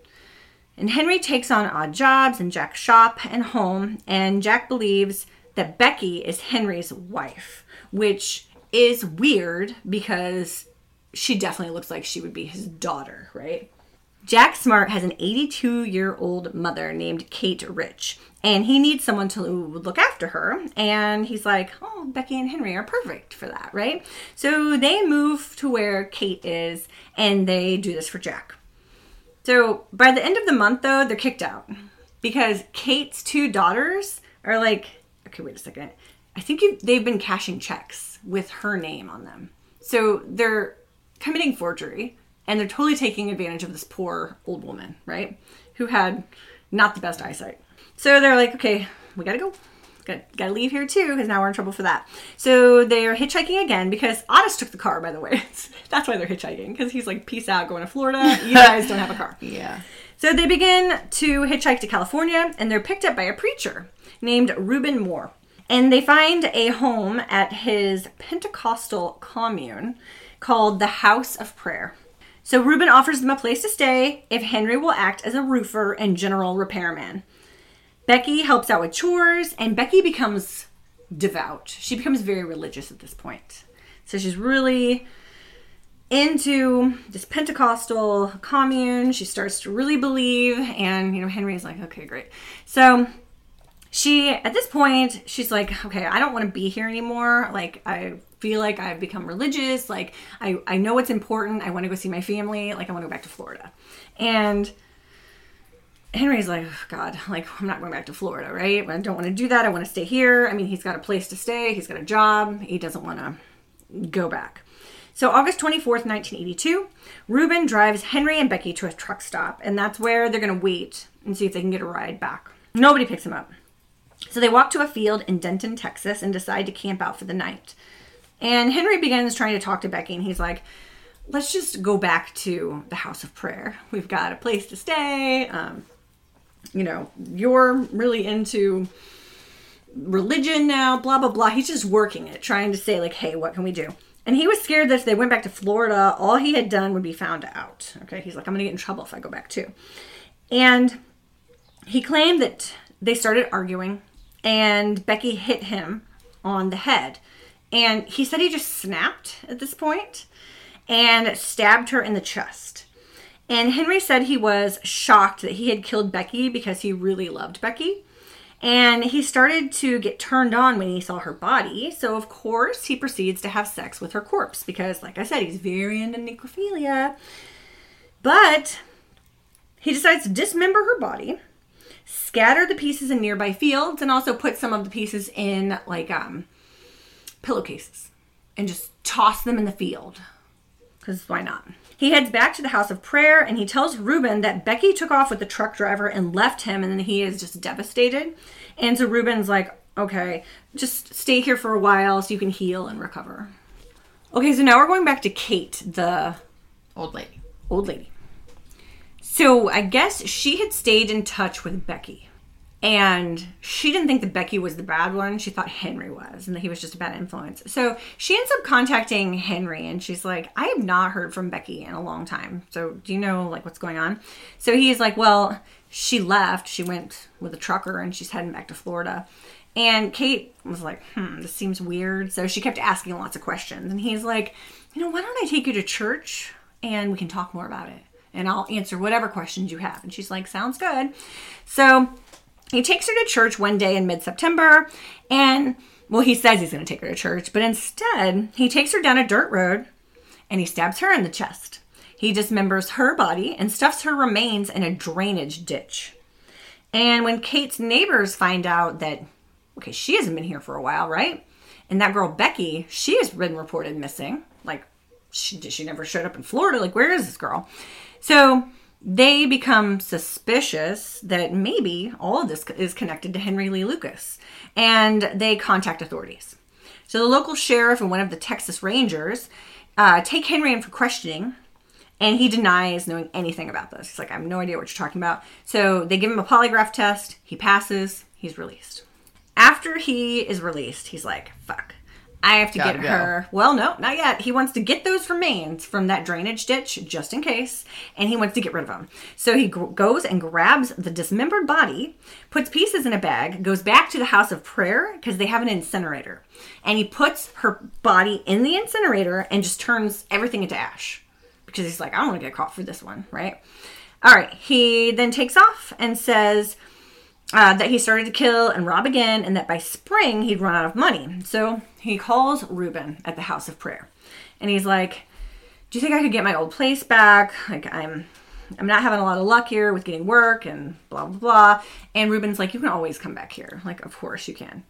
And Henry takes on odd jobs in Jack's shop and home, and Jack believes that Becky is Henry's wife, which is weird because she definitely looks like she would be his daughter, right? Jack Smart has an 82 year old mother named Kate Rich, and he needs someone to look after her. And he's like, Oh, Becky and Henry are perfect for that, right? So they move to where Kate is, and they do this for Jack. So by the end of the month, though, they're kicked out because Kate's two daughters are like, okay, wait a second. I think they've been cashing checks with her name on them. So they're committing forgery and they're totally taking advantage of this poor old woman, right? Who had not the best eyesight. So they're like, okay, we gotta go. Gotta, gotta leave here too, because now we're in trouble for that. So they're hitchhiking again because Ottis took the car, by the way. [laughs] That's why they're hitchhiking, because he's like, peace out, going to Florida. You [laughs] guys don't have a car. Yeah. So they begin to hitchhike to California, and they're picked up by a preacher named Ruben Moore. And they find a home at his Pentecostal commune called the House of Prayer. So Ruben offers them a place to stay if Henry will act as a roofer and general repairman. Becky helps out with chores, and Becky becomes devout. She becomes very religious at this point. So she's really into this Pentecostal commune. She starts to really believe, and you know, Henry's like, okay, great. So she, at this point, she's like, okay, I don't want to be here anymore. Like, I feel like I've become religious. Like, I, I know it's important. I want to go see my family. Like, I want to go back to Florida. And Henry's like, oh, God, like, I'm not going back to Florida, right? I don't want to do that. I want to stay here. I mean, he's got a place to stay, he's got a job. He doesn't want to go back. So, August 24th, 1982, Ruben drives Henry and Becky to a truck stop, and that's where they're going to wait and see if they can get a ride back. Nobody picks him up. So, they walk to a field in Denton, Texas, and decide to camp out for the night. And Henry begins trying to talk to Becky, and he's like, let's just go back to the house of prayer. We've got a place to stay. Um, you know, you're really into religion now, blah, blah, blah. He's just working it, trying to say, like, hey, what can we do? And he was scared that if they went back to Florida, all he had done would be found out. Okay, he's like, I'm gonna get in trouble if I go back too. And he claimed that they started arguing and Becky hit him on the head. And he said he just snapped at this point and stabbed her in the chest. And Henry said he was shocked that he had killed Becky because he really loved Becky. And he started to get turned on when he saw her body. So, of course, he proceeds to have sex with her corpse because, like I said, he's very into necrophilia. But he decides to dismember her body, scatter the pieces in nearby fields, and also put some of the pieces in like um, pillowcases and just toss them in the field. Because why not? He heads back to the house of prayer and he tells Ruben that Becky took off with the truck driver and left him, and then he is just devastated. And so Ruben's like, okay, just stay here for a while so you can heal and recover. Okay, so now we're going back to Kate, the old lady. Old lady. So I guess she had stayed in touch with Becky. And she didn't think that Becky was the bad one. She thought Henry was, and that he was just a bad influence. So she ends up contacting Henry, and she's like, "I have not heard from Becky in a long time. So do you know like what's going on?" So he's like, "Well, she left. She went with a trucker, and she's heading back to Florida." And Kate was like, "Hmm, this seems weird." So she kept asking lots of questions, and he's like, "You know, why don't I take you to church and we can talk more about it, and I'll answer whatever questions you have." And she's like, "Sounds good." So he takes her to church one day in mid September, and well, he says he's going to take her to church, but instead, he takes her down a dirt road and he stabs her in the chest. He dismembers her body and stuffs her remains in a drainage ditch. And when Kate's neighbors find out that, okay, she hasn't been here for a while, right? And that girl, Becky, she has been reported missing. Like, she, she never showed up in Florida. Like, where is this girl? So they become suspicious that maybe all of this is connected to Henry Lee Lucas and they contact authorities. So the local sheriff and one of the Texas Rangers uh, take Henry in for questioning and he denies knowing anything about this. He's like, I have no idea what you're talking about. So they give him a polygraph test, he passes, he's released. After he is released, he's like, fuck, I have to Gotta get go. her. Well, no, not yet. He wants to get those remains from that drainage ditch just in case, and he wants to get rid of them. So he g- goes and grabs the dismembered body, puts pieces in a bag, goes back to the house of prayer because they have an incinerator, and he puts her body in the incinerator and just turns everything into ash because he's like, I don't want to get caught for this one, right? All right. He then takes off and says, uh, that he started to kill and rob again, and that by spring he'd run out of money. So he calls Ruben at the house of prayer, and he's like, "Do you think I could get my old place back? Like I'm." I'm not having a lot of luck here with getting work and blah blah blah. And Ruben's like, you can always come back here. Like, of course you can.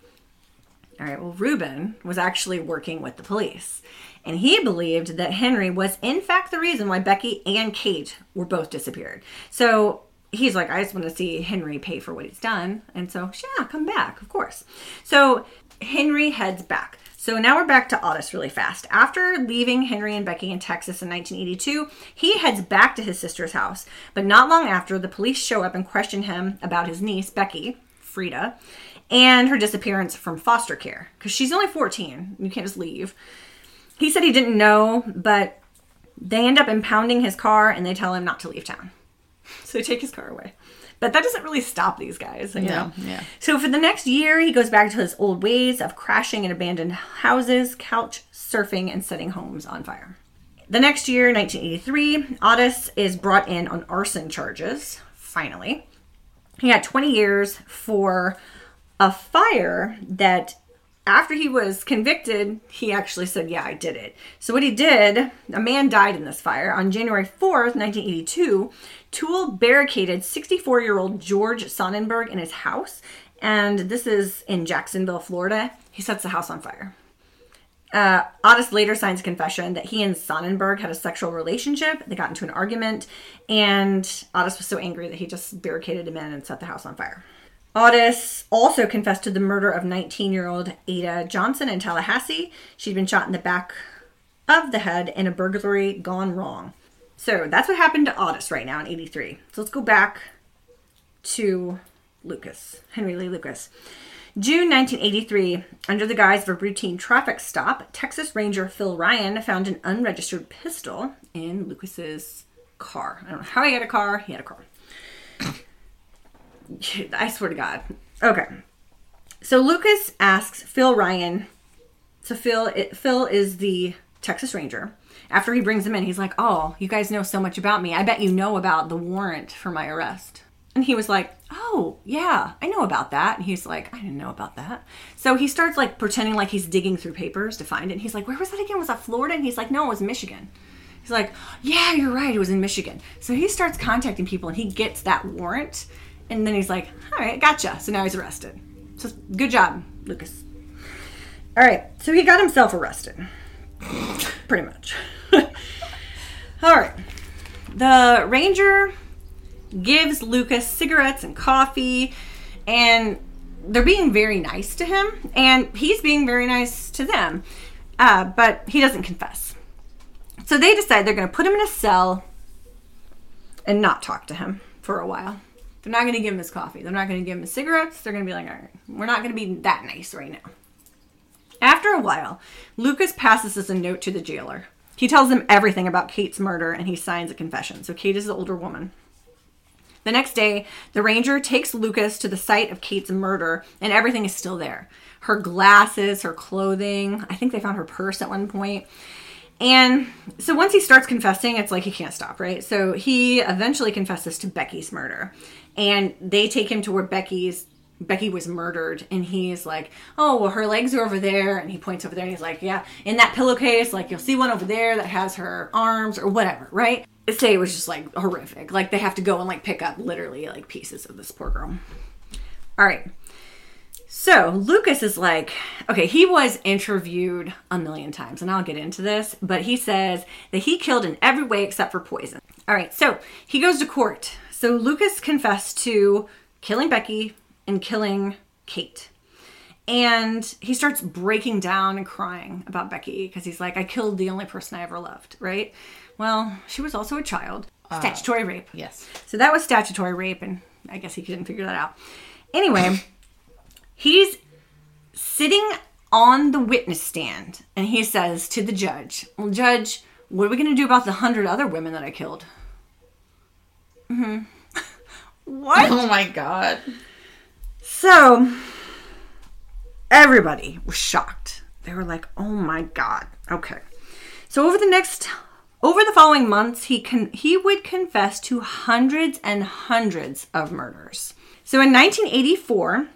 All right, well, Ruben was actually working with the police, and he believed that Henry was, in fact, the reason why Becky and Kate were both disappeared. So he's like, I just want to see Henry pay for what he's done. And so, yeah, come back, of course. So Henry heads back. So now we're back to Ottis really fast. After leaving Henry and Becky in Texas in 1982, he heads back to his sister's house. But not long after, the police show up and question him about his niece, Becky, Frida, and her disappearance from foster care. Because she's only 14. You can't just leave. He said he didn't know, but they end up impounding his car and they tell him not to leave town. So they take his car away. But that doesn't really stop these guys, you know? Yeah. So for the next year, he goes back to his old ways of crashing in abandoned houses, couch surfing, and setting homes on fire. The next year, 1983, Ottis is brought in on arson charges, finally. He had 20 years for a fire that after he was convicted, he actually said, Yeah, I did it. So, what he did, a man died in this fire. On January 4th, 1982, Toole barricaded 64 year old George Sonnenberg in his house. And this is in Jacksonville, Florida. He sets the house on fire. Uh, Ottis later signs confession that he and Sonnenberg had a sexual relationship. They got into an argument, and Ottis was so angry that he just barricaded him in and set the house on fire. Ottis also confessed to the murder of 19 year old Ada Johnson in Tallahassee. She'd been shot in the back of the head in a burglary gone wrong. So that's what happened to Ottis right now in 83. So let's go back to Lucas, Henry Lee Lucas. June 1983, under the guise of a routine traffic stop, Texas Ranger Phil Ryan found an unregistered pistol in Lucas's car. I don't know how he had a car, he had a car. [laughs] I swear to God. Okay. So Lucas asks Phil Ryan. So Phil, it, Phil is the Texas Ranger. After he brings him in, he's like, "Oh, you guys know so much about me. I bet you know about the warrant for my arrest." And he was like, "Oh, yeah, I know about that." And he's like, "I didn't know about that." So he starts like pretending like he's digging through papers to find it. And he's like, "Where was that again? Was that Florida?" And he's like, "No, it was Michigan." He's like, "Yeah, you're right. It was in Michigan." So he starts contacting people, and he gets that warrant. And then he's like, "All right, gotcha." So now he's arrested. So good job, Lucas. All right, so he got himself arrested, pretty much. [laughs] All right, the ranger gives Lucas cigarettes and coffee, and they're being very nice to him, and he's being very nice to them, uh, but he doesn't confess. So they decide they're going to put him in a cell and not talk to him for a while. They're not going to give him his coffee. They're not going to give him his cigarettes. They're going to be like, all right, we're not going to be that nice right now. After a while, Lucas passes us a note to the jailer. He tells him everything about Kate's murder and he signs a confession. So Kate is the older woman. The next day, the ranger takes Lucas to the site of Kate's murder, and everything is still there. Her glasses, her clothing. I think they found her purse at one point. And so once he starts confessing, it's like he can't stop, right? So he eventually confesses to Becky's murder. And they take him to where Becky's Becky was murdered and he's like, "Oh, well her legs are over there." And he points over there and he's like, "Yeah, in that pillowcase, like you'll see one over there that has her arms or whatever, right?" Say it was just like horrific. Like they have to go and like pick up literally like pieces of this poor girl. All right. So Lucas is like, okay, he was interviewed a million times, and I'll get into this, but he says that he killed in every way except for poison. All right, so he goes to court. So Lucas confessed to killing Becky and killing Kate. And he starts breaking down and crying about Becky because he's like, I killed the only person I ever loved, right? Well, she was also a child. Statutory rape. Yes. So that was statutory rape, and I guess he couldn't figure that out. Anyway, [laughs] he's sitting on the witness stand and he says to the judge, Well, Judge, what are we going to do about the hundred other women that I killed? Mm-hmm. [laughs] what? Oh my god. So everybody was shocked. They were like, "Oh my god." Okay. So over the next over the following months, he can he would confess to hundreds and hundreds of murders. So in 1984,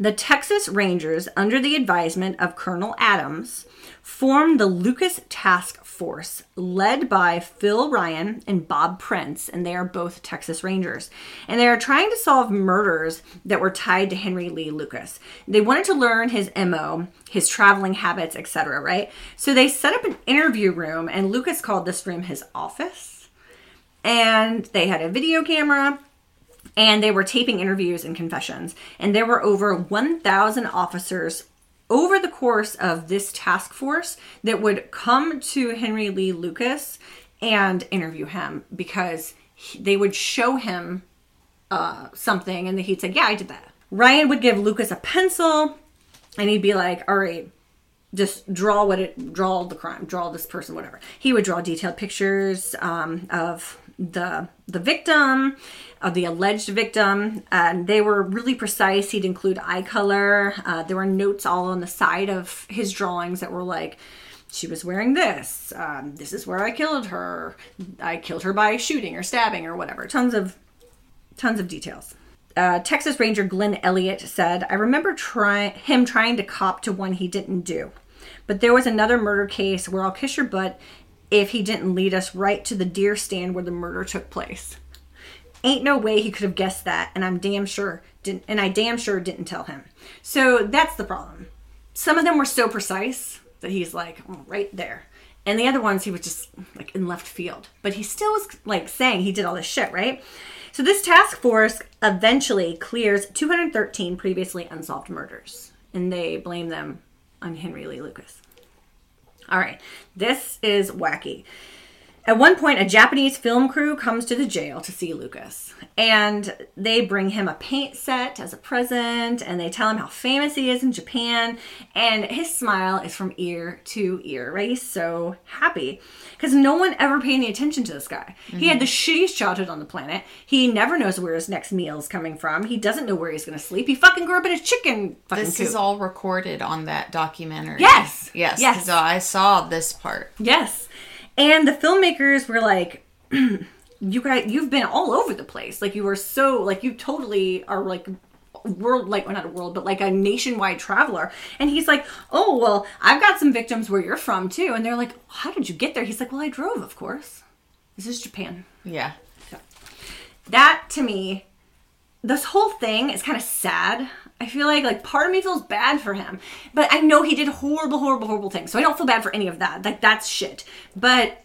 the Texas Rangers, under the advisement of Colonel Adams, formed the Lucas Task Force, led by Phil Ryan and Bob Prince, and they are both Texas Rangers. And they are trying to solve murders that were tied to Henry Lee Lucas. They wanted to learn his MO, his traveling habits, etc., right? So they set up an interview room, and Lucas called this room his office. And they had a video camera, and they were taping interviews and confessions. And there were over 1,000 officers over the course of this task force that would come to Henry Lee Lucas and interview him because he, they would show him uh, something and he'd say, Yeah, I did that. Ryan would give Lucas a pencil and he'd be like, All right, just draw what it draw the crime draw this person whatever he would draw detailed pictures um, of the the victim of the alleged victim and they were really precise. He'd include eye color. Uh, there were notes all on the side of his drawings that were like she was wearing this. Um, this is where i killed her. I killed her by shooting or stabbing or whatever. Tons of tons of details. Uh, Texas Ranger Glenn Elliott said, I remember try- him trying to cop to one he didn't do. But there was another murder case where I'll kiss your butt if he didn't lead us right to the deer stand where the murder took place. Ain't no way he could have guessed that, and I'm damn sure didn't and I damn sure didn't tell him. So that's the problem. Some of them were so precise that he's like oh, right there. And the other ones he was just like in left field. But he still was like saying he did all this shit, right? So this task force eventually clears 213 previously unsolved murders. And they blame them on Henry Lee Lucas. All right, this is wacky. At one point, a Japanese film crew comes to the jail to see Lucas, and they bring him a paint set as a present, and they tell him how famous he is in Japan, and his smile is from ear to ear, right? He's so happy because no one ever paid any attention to this guy. Mm-hmm. He had the shittiest childhood on the planet. He never knows where his next meal is coming from. He doesn't know where he's going to sleep. He fucking grew up in a chicken. this coop. is all recorded on that documentary. Yes, yes, yes. So I saw this part. Yes. And the filmmakers were like, [clears throat] you guys, you've been all over the place. Like you were so, like you totally are like world, like well, not a world, but like a nationwide traveler. And he's like, oh well, I've got some victims where you're from too. And they're like, how did you get there? He's like, well, I drove, of course. This is Japan. Yeah. So, that to me, this whole thing is kind of sad. I feel like like part of me feels bad for him, but I know he did horrible, horrible, horrible things. So I don't feel bad for any of that. Like that's shit. But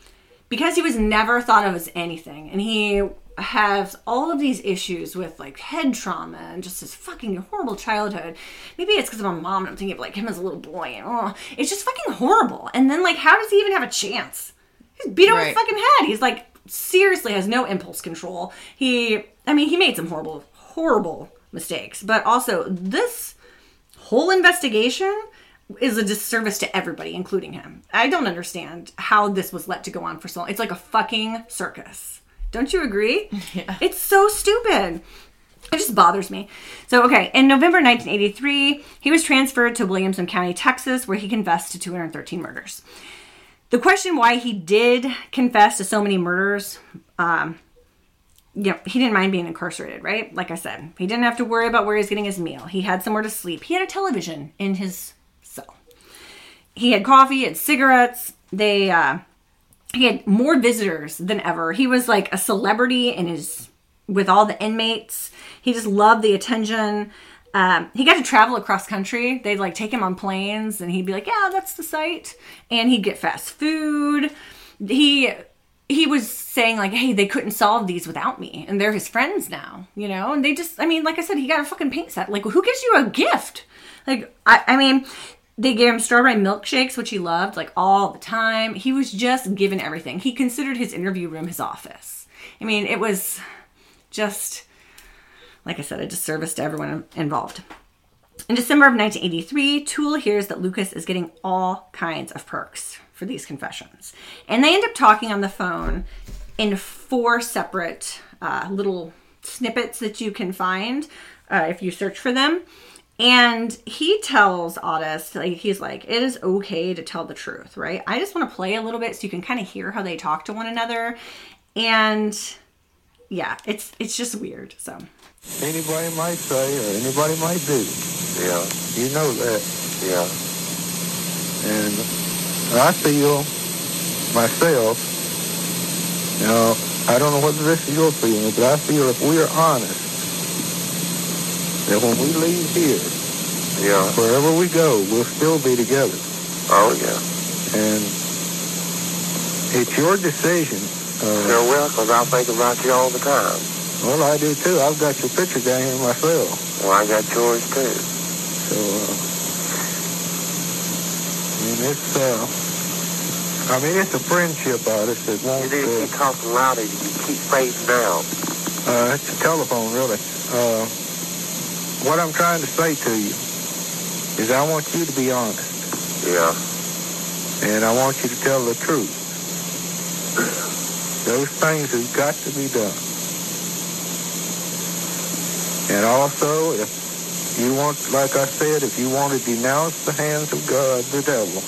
[clears throat] because he was never thought of as anything, and he has all of these issues with like head trauma and just his fucking horrible childhood. Maybe it's because I'm a mom and I'm thinking of like him as a little boy and oh, it's just fucking horrible. And then like, how does he even have a chance? He's beat over right. his fucking head. He's like seriously has no impulse control. He, I mean, he made some horrible, horrible mistakes. But also, this whole investigation is a disservice to everybody, including him. I don't understand how this was let to go on for so long. It's like a fucking circus. Don't you agree? [laughs] Yeah. It's so stupid. It just bothers me. So, okay, in November 1983, he was transferred to Williamson County, Texas, where he confessed to 213 murders. The question why he did confess to so many murders um, know, he didn't mind being incarcerated, right? Like I said, he didn't have to worry about where he's getting his meal. He had somewhere to sleep. He had a television in his cell. He had coffee, he had cigarettes. They, uh, he had more visitors than ever. He was like a celebrity in his, with all the inmates. He just loved the attention. Um, he got to travel across country. They'd like take him on planes and he'd be like, yeah, that's the site. And he'd get fast food. He he was saying like, "Hey, they couldn't solve these without me, and they're his friends now," you know. And they just, I mean, like I said, he got a fucking paint set. Like, who gives you a gift? Like, I, I mean, they gave him strawberry milkshakes, which he loved, like all the time. He was just given everything. He considered his interview room his office. I mean, it was just, like I said, a disservice to everyone involved. In December of 1983, Toole hears that Lucas is getting all kinds of perks for these confessions. And they end up talking on the phone in four separate uh, little snippets that you can find uh, if you search for them. And he tells Ottis, like he's like, it is okay to tell the truth, right? I just want to play a little bit so you can kind of hear how they talk to one another. And yeah, it's it's just weird. So anybody might say or anybody might do. Yeah. You know that. Yeah. And I feel myself, you know, I don't know whether this is your feeling, but I feel if we are honest, that when we leave here, yeah, wherever we go, we'll still be together. Oh yeah. And it's your decision. Uh, sure will, because I think about you all the time. Well, I do too. I've got your picture down here myself. Well, I got yours too. So, uh, mean, it's, uh, I mean, it's a friendship artist that won't... You uh, keep talking louder. You keep fading down. Uh, it's a telephone, really. Uh, what I'm trying to say to you is I want you to be honest. Yeah. And I want you to tell the truth. Those things have got to be done. And also, if you want, like I said, if you want to denounce the hands of God, the devil,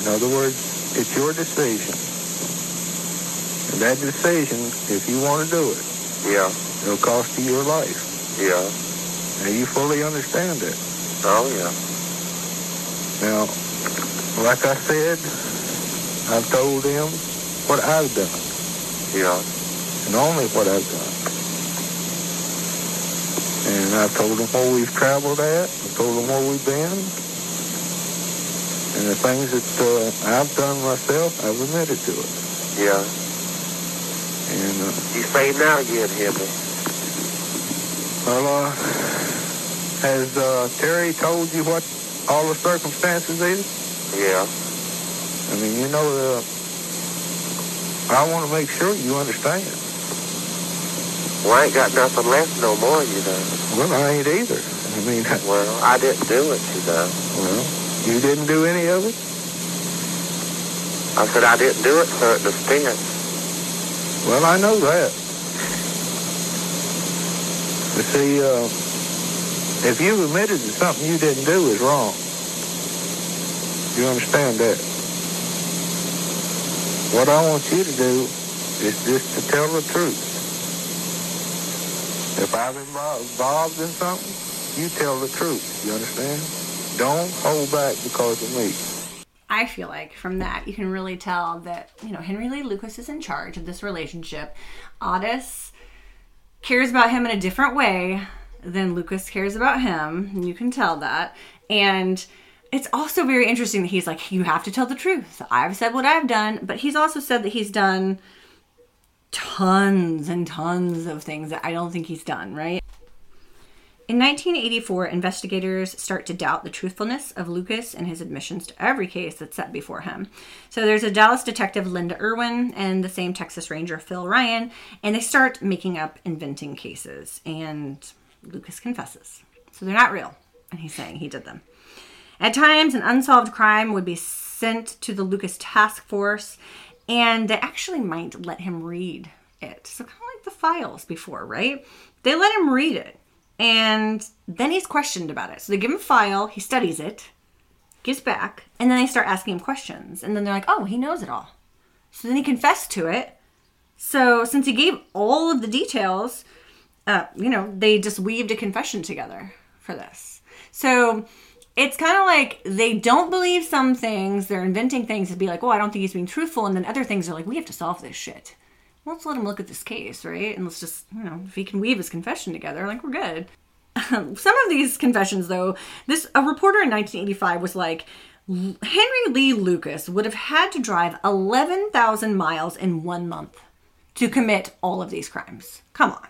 in other words, it's your decision. And that decision, if you want to do it, yeah, it'll cost you your life. Yeah. Now, you fully understand it. Oh, yeah. Now, like I said, I've told them what I've done, Yeah. and only what I've done. And I've told them where we've traveled at, I've told them where we've been, and the things that uh, I've done myself, I've admitted to it. Yeah. And, uh, You fading out again, Hippie. well, uh, has uh, Terry told you what all the circumstances is? Yeah. I mean, you know, uh, I want to make sure you understand. Well, I ain't got nothing left no more, you know. Well, I ain't either. I mean, I... Well, I didn't do it, you know. well, you didn't do any of it? I said I didn't do it so it defense. Well, I know that. But see, uh, if you admitted that something you didn't do is wrong, you understand that. What I want you to do is just to tell the truth. If I've involved, in something, you tell the truth. You understand? Don't hold back because of me. I feel like from that you can really tell that you know Henry Lee Lucas is in charge of this relationship. Ottis cares about him in a different way than Lucas cares about him. You can tell that, and it's also very interesting that he's like, "You have to tell the truth. I've said what I've done," but he's also said that he's done tons and tons of things that I don't think he's done. Right. In 1984, investigators start to doubt the truthfulness of Lucas and his admissions to every case that's set before him. So there's a Dallas detective, Linda Erwin, and the same Texas Ranger, Phil Ryan, and they start making up, inventing cases. And Lucas confesses. So they're not real, and he's saying he did them. At times, an unsolved crime would be sent to the Lucas task force, and they actually might let him read it. So, kind of like the files before, right? They let him read it, and then he's questioned about it. So, they give him a file, he studies it, gives back, and then they start asking him questions. And then they're like, oh, he knows it all. So, then he confessed to it. So, since he gave all of the details, uh, you know, they just weaved a confession together for this. So it's kind of like they don't believe some things, they're inventing things to be like, oh, I don't think he's being truthful. And then other things are like, we have to solve this shit. Well, let's let him look at this case, right? And let's just, you know, if he can weave his confession together, like, we're good. [laughs] Some of these confessions, though, this a reporter in 1985 was like, Henry Lee Lucas would have had to drive 11,000 miles in one month to commit all of these crimes. Come on.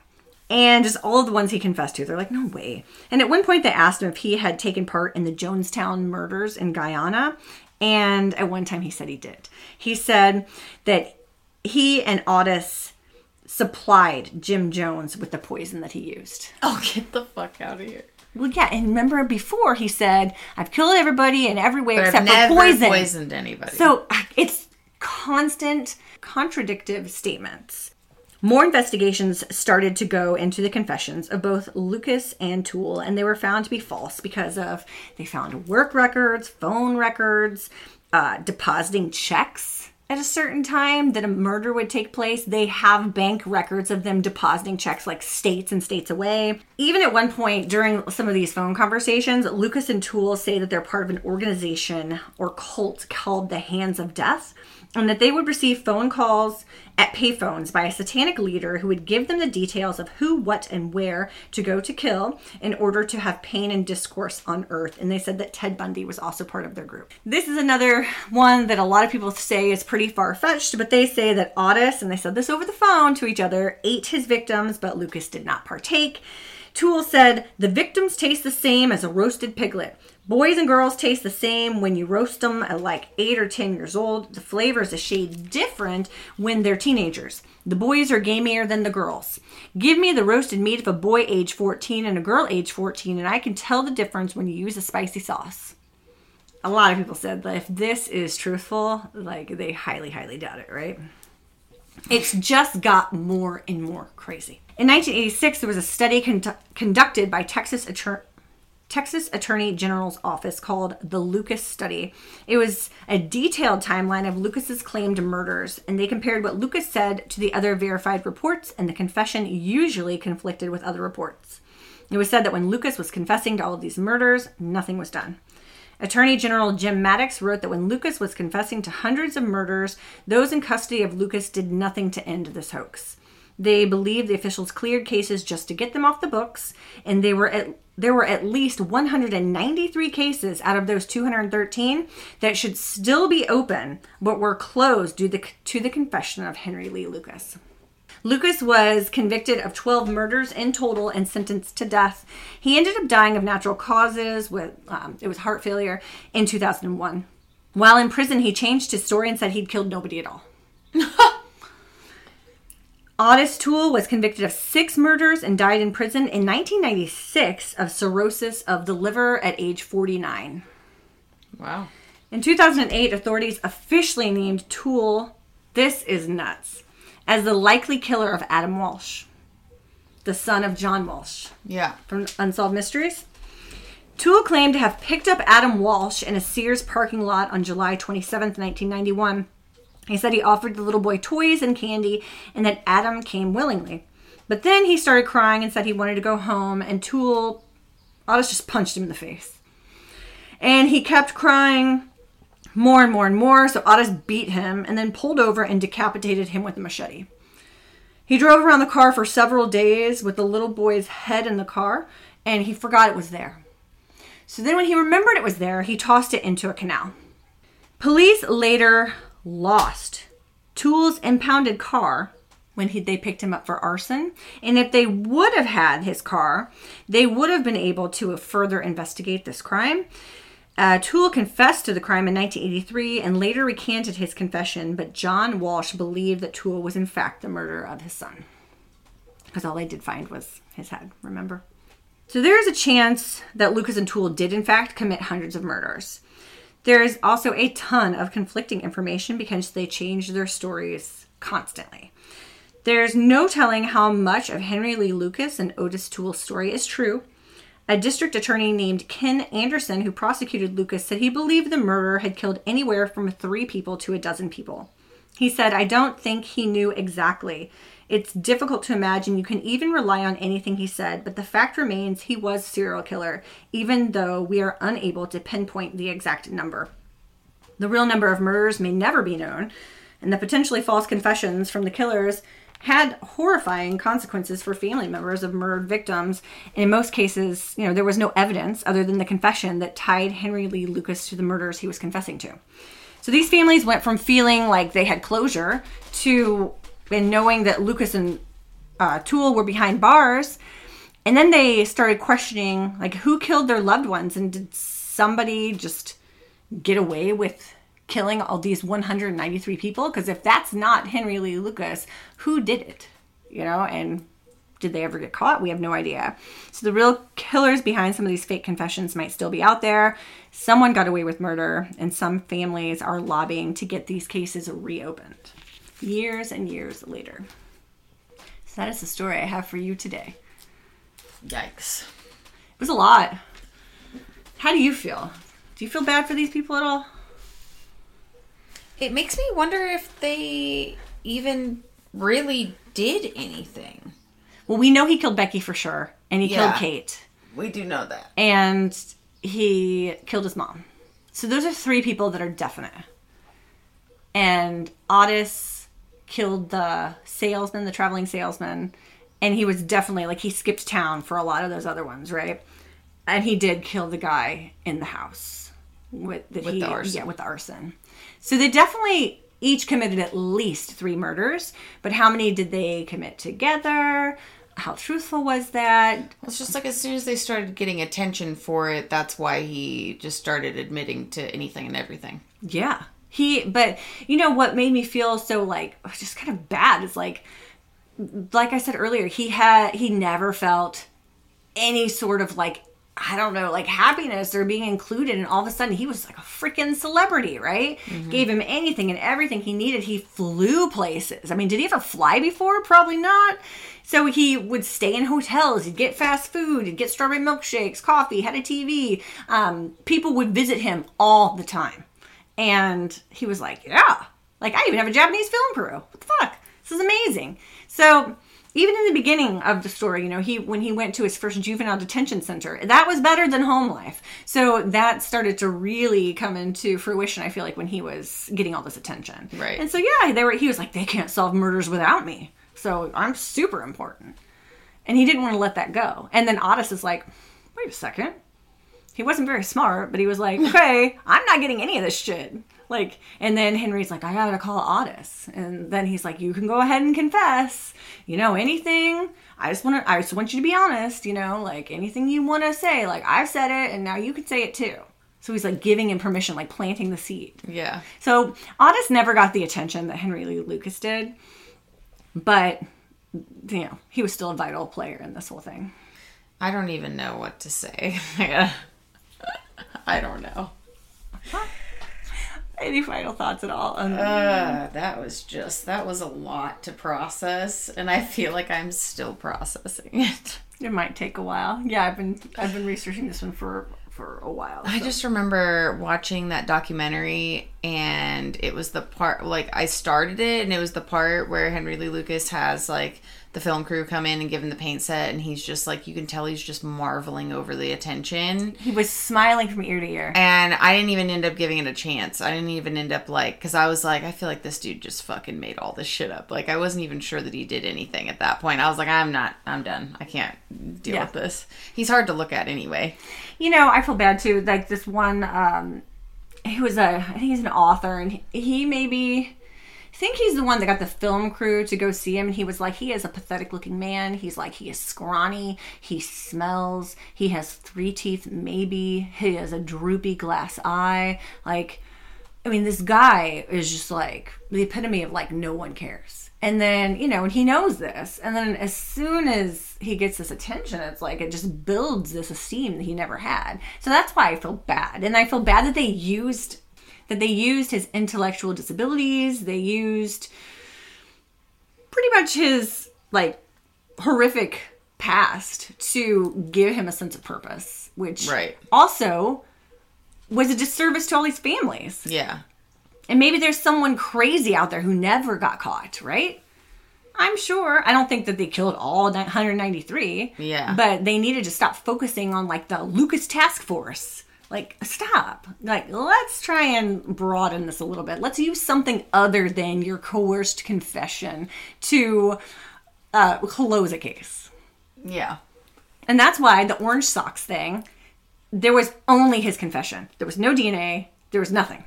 And just all of the ones he confessed to, they're like, no way. And at one point, they asked him if he had taken part in the Jonestown murders in Guyana. And at one time, he said he did. He said that he and Ottis supplied Jim Jones with the poison that he used. Oh, get the fuck out of here. Well, yeah, and remember before he said, I've killed everybody in every way But except I've for poison. poisoned anybody. So it's constant contradictive statements. More investigations started to go into the confessions of both Lucas and Toole, and they were found to be false because of they found work records, phone records, uh, depositing checks at a certain time that a murder would take place. They have bank records of them depositing checks like states and states away. Even at one point during some of these phone conversations, Lucas and Toole say that they're part of an organization or cult called the Hands of Death and that they would receive phone calls at payphones by a satanic leader who would give them the details of who, what, and where to go to kill in order to have pain and discourse on earth. And they said that Ted Bundy was also part of their group. This is another one that a lot of people say is pretty far fetched, but they say that Ottis, and they said this over the phone to each other, ate his victims, but Lucas did not partake. Toole said, The victims taste the same as a roasted piglet. Boys and girls taste the same when you roast them at like 8 or 10 years old. The flavor is a shade different when they're teenagers. The boys are gamier than the girls. Give me the roasted meat of a boy age 14 and a girl age 14, and I can tell the difference when you use a spicy sauce. A lot of people said that if this is truthful, like they highly, highly doubt it, right? It's just got more and more crazy. In 1986, there was a study con- conducted by Texas Texas Attorney General's office called the Lucas Study. It was a detailed timeline of Lucas's claimed murders, and they compared what Lucas said to the other verified reports, and the confession usually conflicted with other reports. It was said that when Lucas was confessing to all of these murders, nothing was done. Attorney General Jim Mattox wrote that when Lucas was confessing to hundreds of murders, those in custody of Lucas did nothing to end this hoax. They believed the officials cleared cases just to get them off the books, and they were at, there were at least 193 cases out of those 213 that should still be open, but were closed due the, to the confession of Henry Lee Lucas. Lucas was convicted of 12 murders in total and sentenced to death. He ended up dying of natural causes with um, it was heart failure in 2001. While in prison, he changed his story and said he'd killed nobody at all. [laughs] Ottis Toole was convicted of six murders and died in prison in 1996 of cirrhosis of the liver at age 49. Wow. In 2008, authorities officially named Toole, this is nuts, as the likely killer of Adam Walsh, the son of John Walsh Yeah. from Unsolved Mysteries. Toole claimed to have picked up Adam Walsh in a Sears parking lot on July 27, 1991. He said he offered the little boy toys and candy and that Adam came willingly. But then he started crying and said he wanted to go home, and Toole, Ottis just punched him in the face. And he kept crying more and more and more, so Ottis beat him and then pulled over and decapitated him with a machete. He drove around the car for several days with the little boy's head in the car, and he forgot it was there. So then, when he remembered it was there, he tossed it into a canal. Police later lost Toole's impounded car when he, they picked him up for arson. And if they would have had his car, they would have been able to further investigate this crime. Uh, confessed to the crime in 1983 and later recanted his confession, but John Walsh believed that Toole was in fact the murderer of his son. Because all they did find was his head, remember? So there is a chance that Lucas and Toole did in fact commit hundreds of murders. There is also a ton of conflicting information because they change their stories constantly. There's no telling how much of Henry Lee Lucas and Ottis Toole's story is true. A district attorney named Ken Anderson, who prosecuted Lucas, said he believed the murderer had killed anywhere from three people to a dozen people. He said, I don't think he knew exactly. It's difficult to imagine you can even rely on anything he said, but the fact remains he was serial killer, even though we are unable to pinpoint the exact number. The real number of murders may never be known, and the potentially false confessions from the killers had horrifying consequences for family members of murdered victims. And in most cases, you know, there was no evidence other than the confession that tied Henry Lee Lucas to the murders he was confessing to. So these families went from feeling like they had closure to and knowing that Lucas and uh, Toole were behind bars, and then they started questioning like who killed their loved ones and did somebody just get away with killing all these 193 people? Because if that's not Henry Lee Lucas, who did it? You know, and did they ever get caught? We have no idea. So the real killers behind some of these fake confessions might still be out there. Someone got away with murder, and some families are lobbying to get these cases reopened years and years later. So that is the story I have for you today. Yikes. It was a lot. How do you feel? Do you feel bad for these people at all? It makes me wonder if they even really did anything. Well, we know he killed Becky for sure, and he Yeah. killed Kate, We do know that. and he killed his mom. So those are three people that are definite. And Ottis killed the salesman, the traveling salesman, and he was definitely like he skipped town for a lot of those other ones, right? And he did kill the guy in the house with, With he, the arson. Yeah, with the arson. So they definitely each committed at least three murders, but how many did they commit together? How truthful was that? It's just like as soon as they started getting attention for it, that's why he just started admitting to anything and everything. Yeah. He, but you know what made me feel so like just kind of bad is like, like I said earlier, he had, he never felt any sort of like I don't know, like happiness or being included. And all of a sudden, he was like a freaking celebrity, right? Gave him anything and everything he needed. He flew places. I mean, did he ever fly before? Probably not. So he would stay in hotels. He'd get fast food. He'd get strawberry milkshakes, coffee, had a TV. Um, people would visit him all the time. And he was like, yeah, like I even have a Japanese film crew. What the fuck? This is amazing. So even in the beginning of the story, you know, he when he went to his first juvenile detention center, that was better than home life. So that started to really come into fruition. I feel like when he was getting all this attention, Right. And so yeah, they were. He was like, they can't solve murders without me. So I'm super important, and he didn't want to let that go. And then Ottis is like, wait a second. He wasn't very smart, but he was like, okay, I'm not getting any of this shit. Like, and then Henry's like, I gotta call Ottis. And then he's like, you can go ahead and confess. You know, anything. I just want to, I just want you to be honest, you know, like anything you want to say. Like, I've said it and now you can say it too. So he's like giving him permission, like planting the seed. Yeah. So Ottis never got the attention that Henry Lee Lucas did, but you know he was still a vital player in this whole thing. I don't even know what to say. [laughs] I don't know. Any final thoughts at all? on- Uh, that was just that was a lot to process, and I feel like I'm still processing [laughs] it. it might take a while. Yeah, I've been I've been researching this one for for a while. I just remember watching that documentary, and it was the part like I started it, and it was the part where Henry Lee Lucas has like the film crew come in and give him the paint set, and he's just like you can tell he's just marveling over the attention. he was smiling from ear to ear. And I didn't even end up giving it a chance. I didn't even end up like, because I was like, I feel like this dude just fucking made all this shit up. Like, I wasn't even sure that he did anything at that point. I was like, I'm not, I'm done. I can't deal Yeah. with this. He's hard to look at anyway. you know, I feel bad too. Like this one, um, he was a, I think he's an author, and he, he maybe, think he's the one that got the film crew to go see him. And he was like, he is a pathetic looking man. He's like, he is scrawny. He smells. He has three teeth, maybe. He has a droopy glass eye. Like, I mean, this guy is just like the epitome of like no one cares. And then, you know, and he knows this. And then as soon as he gets this attention, it's like it just builds this esteem that he never had. So that's why I feel bad. And I feel bad that they used that they used his intellectual disabilities. They used pretty much his like horrific past to give him a sense of purpose, which Right. also was a disservice to all these families. Yeah. And maybe there's someone crazy out there who never got caught, right? I'm sure. I don't think that they killed all 193. Yeah. But they needed to stop focusing on like the Lucas Task Force. Like, stop. Like, let's try and broaden this a little bit. Let's use something other than your coerced confession to uh, close a case. Yeah. And that's why the orange socks thing, there was only his confession. There was no DNA, there was nothing.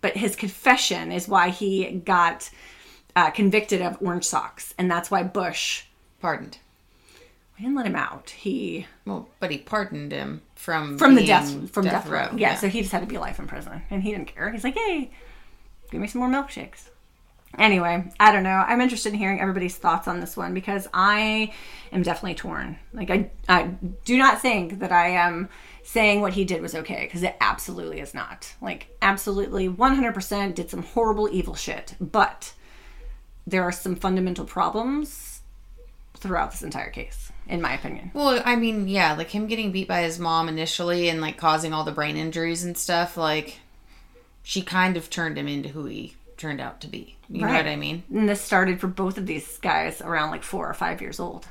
But his confession is why he got uh, convicted of orange socks. And that's why Bush Pardoned. We didn't let him out. He Well, but he pardoned him from from the death from death, row. Yeah, Yeah. so he just had to be life in prison, and he didn't care. He's like, hey, give me some more milkshakes. Anyway, I don't know. I'm interested in hearing everybody's thoughts on this one because I am definitely torn. Like, I, I do not think that I am saying what he did was okay because it absolutely is not. Like, absolutely 100% did some horrible, evil shit. But there are some fundamental problems throughout this entire case, in my opinion. Well, I mean, yeah, like him getting beat by his mom initially and like causing all the brain injuries and stuff, like she kind of turned him into who he turned out to be. You know what I mean? And this started for both of these guys around like four or five years old.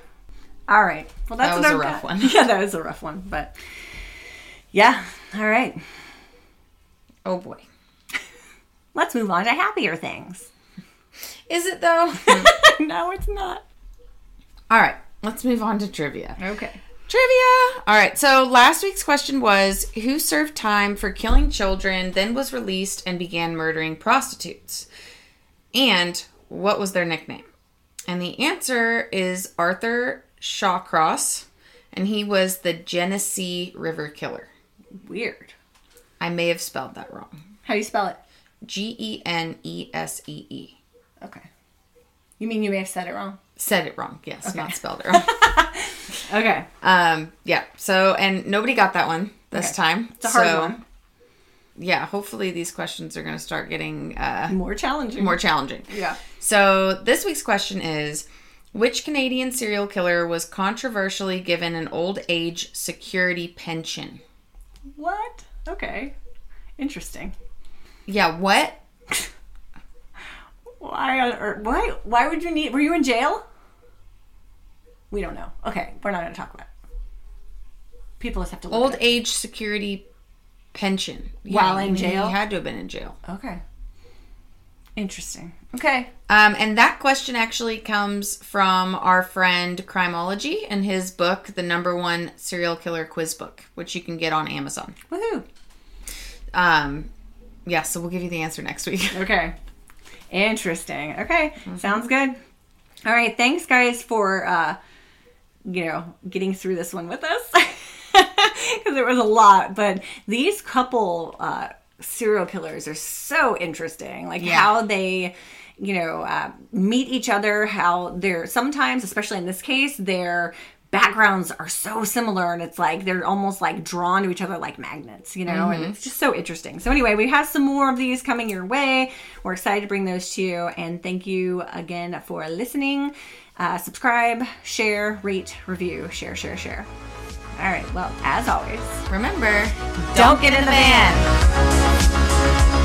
All right. Well, that's That was a rough got. one. [laughs] Yeah, that was a rough one. But yeah. All right. Oh boy. Let's move on to happier things. Is it though? [laughs] [laughs] no, it's not. all right, let's move on to trivia. Okay. Trivia! All right, so last week's question was Who served time for killing children, then was released and began murdering prostitutes? And what was their nickname? And the answer is Arthur Shawcross, and he was the Genesee River Killer. Weird. I may have spelled that wrong. How do you spell it? G E N E S E E. Okay. You mean you may have said it wrong? Said it wrong, yes, not spelled it [laughs] wrong. Okay. Um, yeah. So, and nobody got that one this Okay. time. It's a hard So, one. Yeah. Hopefully, these questions are going to start getting uh, More challenging. more challenging. Yeah. So, this week's question is Which Canadian serial killer was controversially given an old age security pension? What? Okay. Interesting. Yeah, what? [laughs] Why on earth? Why? Why would you need? Were you in jail? We don't know. Okay, we're not going to talk about. it. People just have to look Old it age security pension. While in jail? He had to have been in jail. Okay. Interesting. Okay. Um, and that question actually comes from our friend Crimology and his book, The Number One Serial Killer Quiz Book, which you can get on Amazon. Woohoo. Um, yeah, so we'll give you the answer next week. [laughs] Okay. Interesting. Okay. Sounds good. All right. Thanks, guys, for uh, you know getting through this one with us [laughs] because there was a lot. But these couple uh, serial killers are so interesting. Like Yeah. how they. You know, uh, meet each other. How they're sometimes, especially in this case, their backgrounds are so similar, and it's like they're almost like drawn to each other like magnets. You know, and it's just so interesting. So anyway, we have some more of these coming your way. We're excited to bring those to you, and thank you again for listening. Uh, subscribe, share, rate, review, share, share, share. All right. Well, as always, Remember, don't get in the van.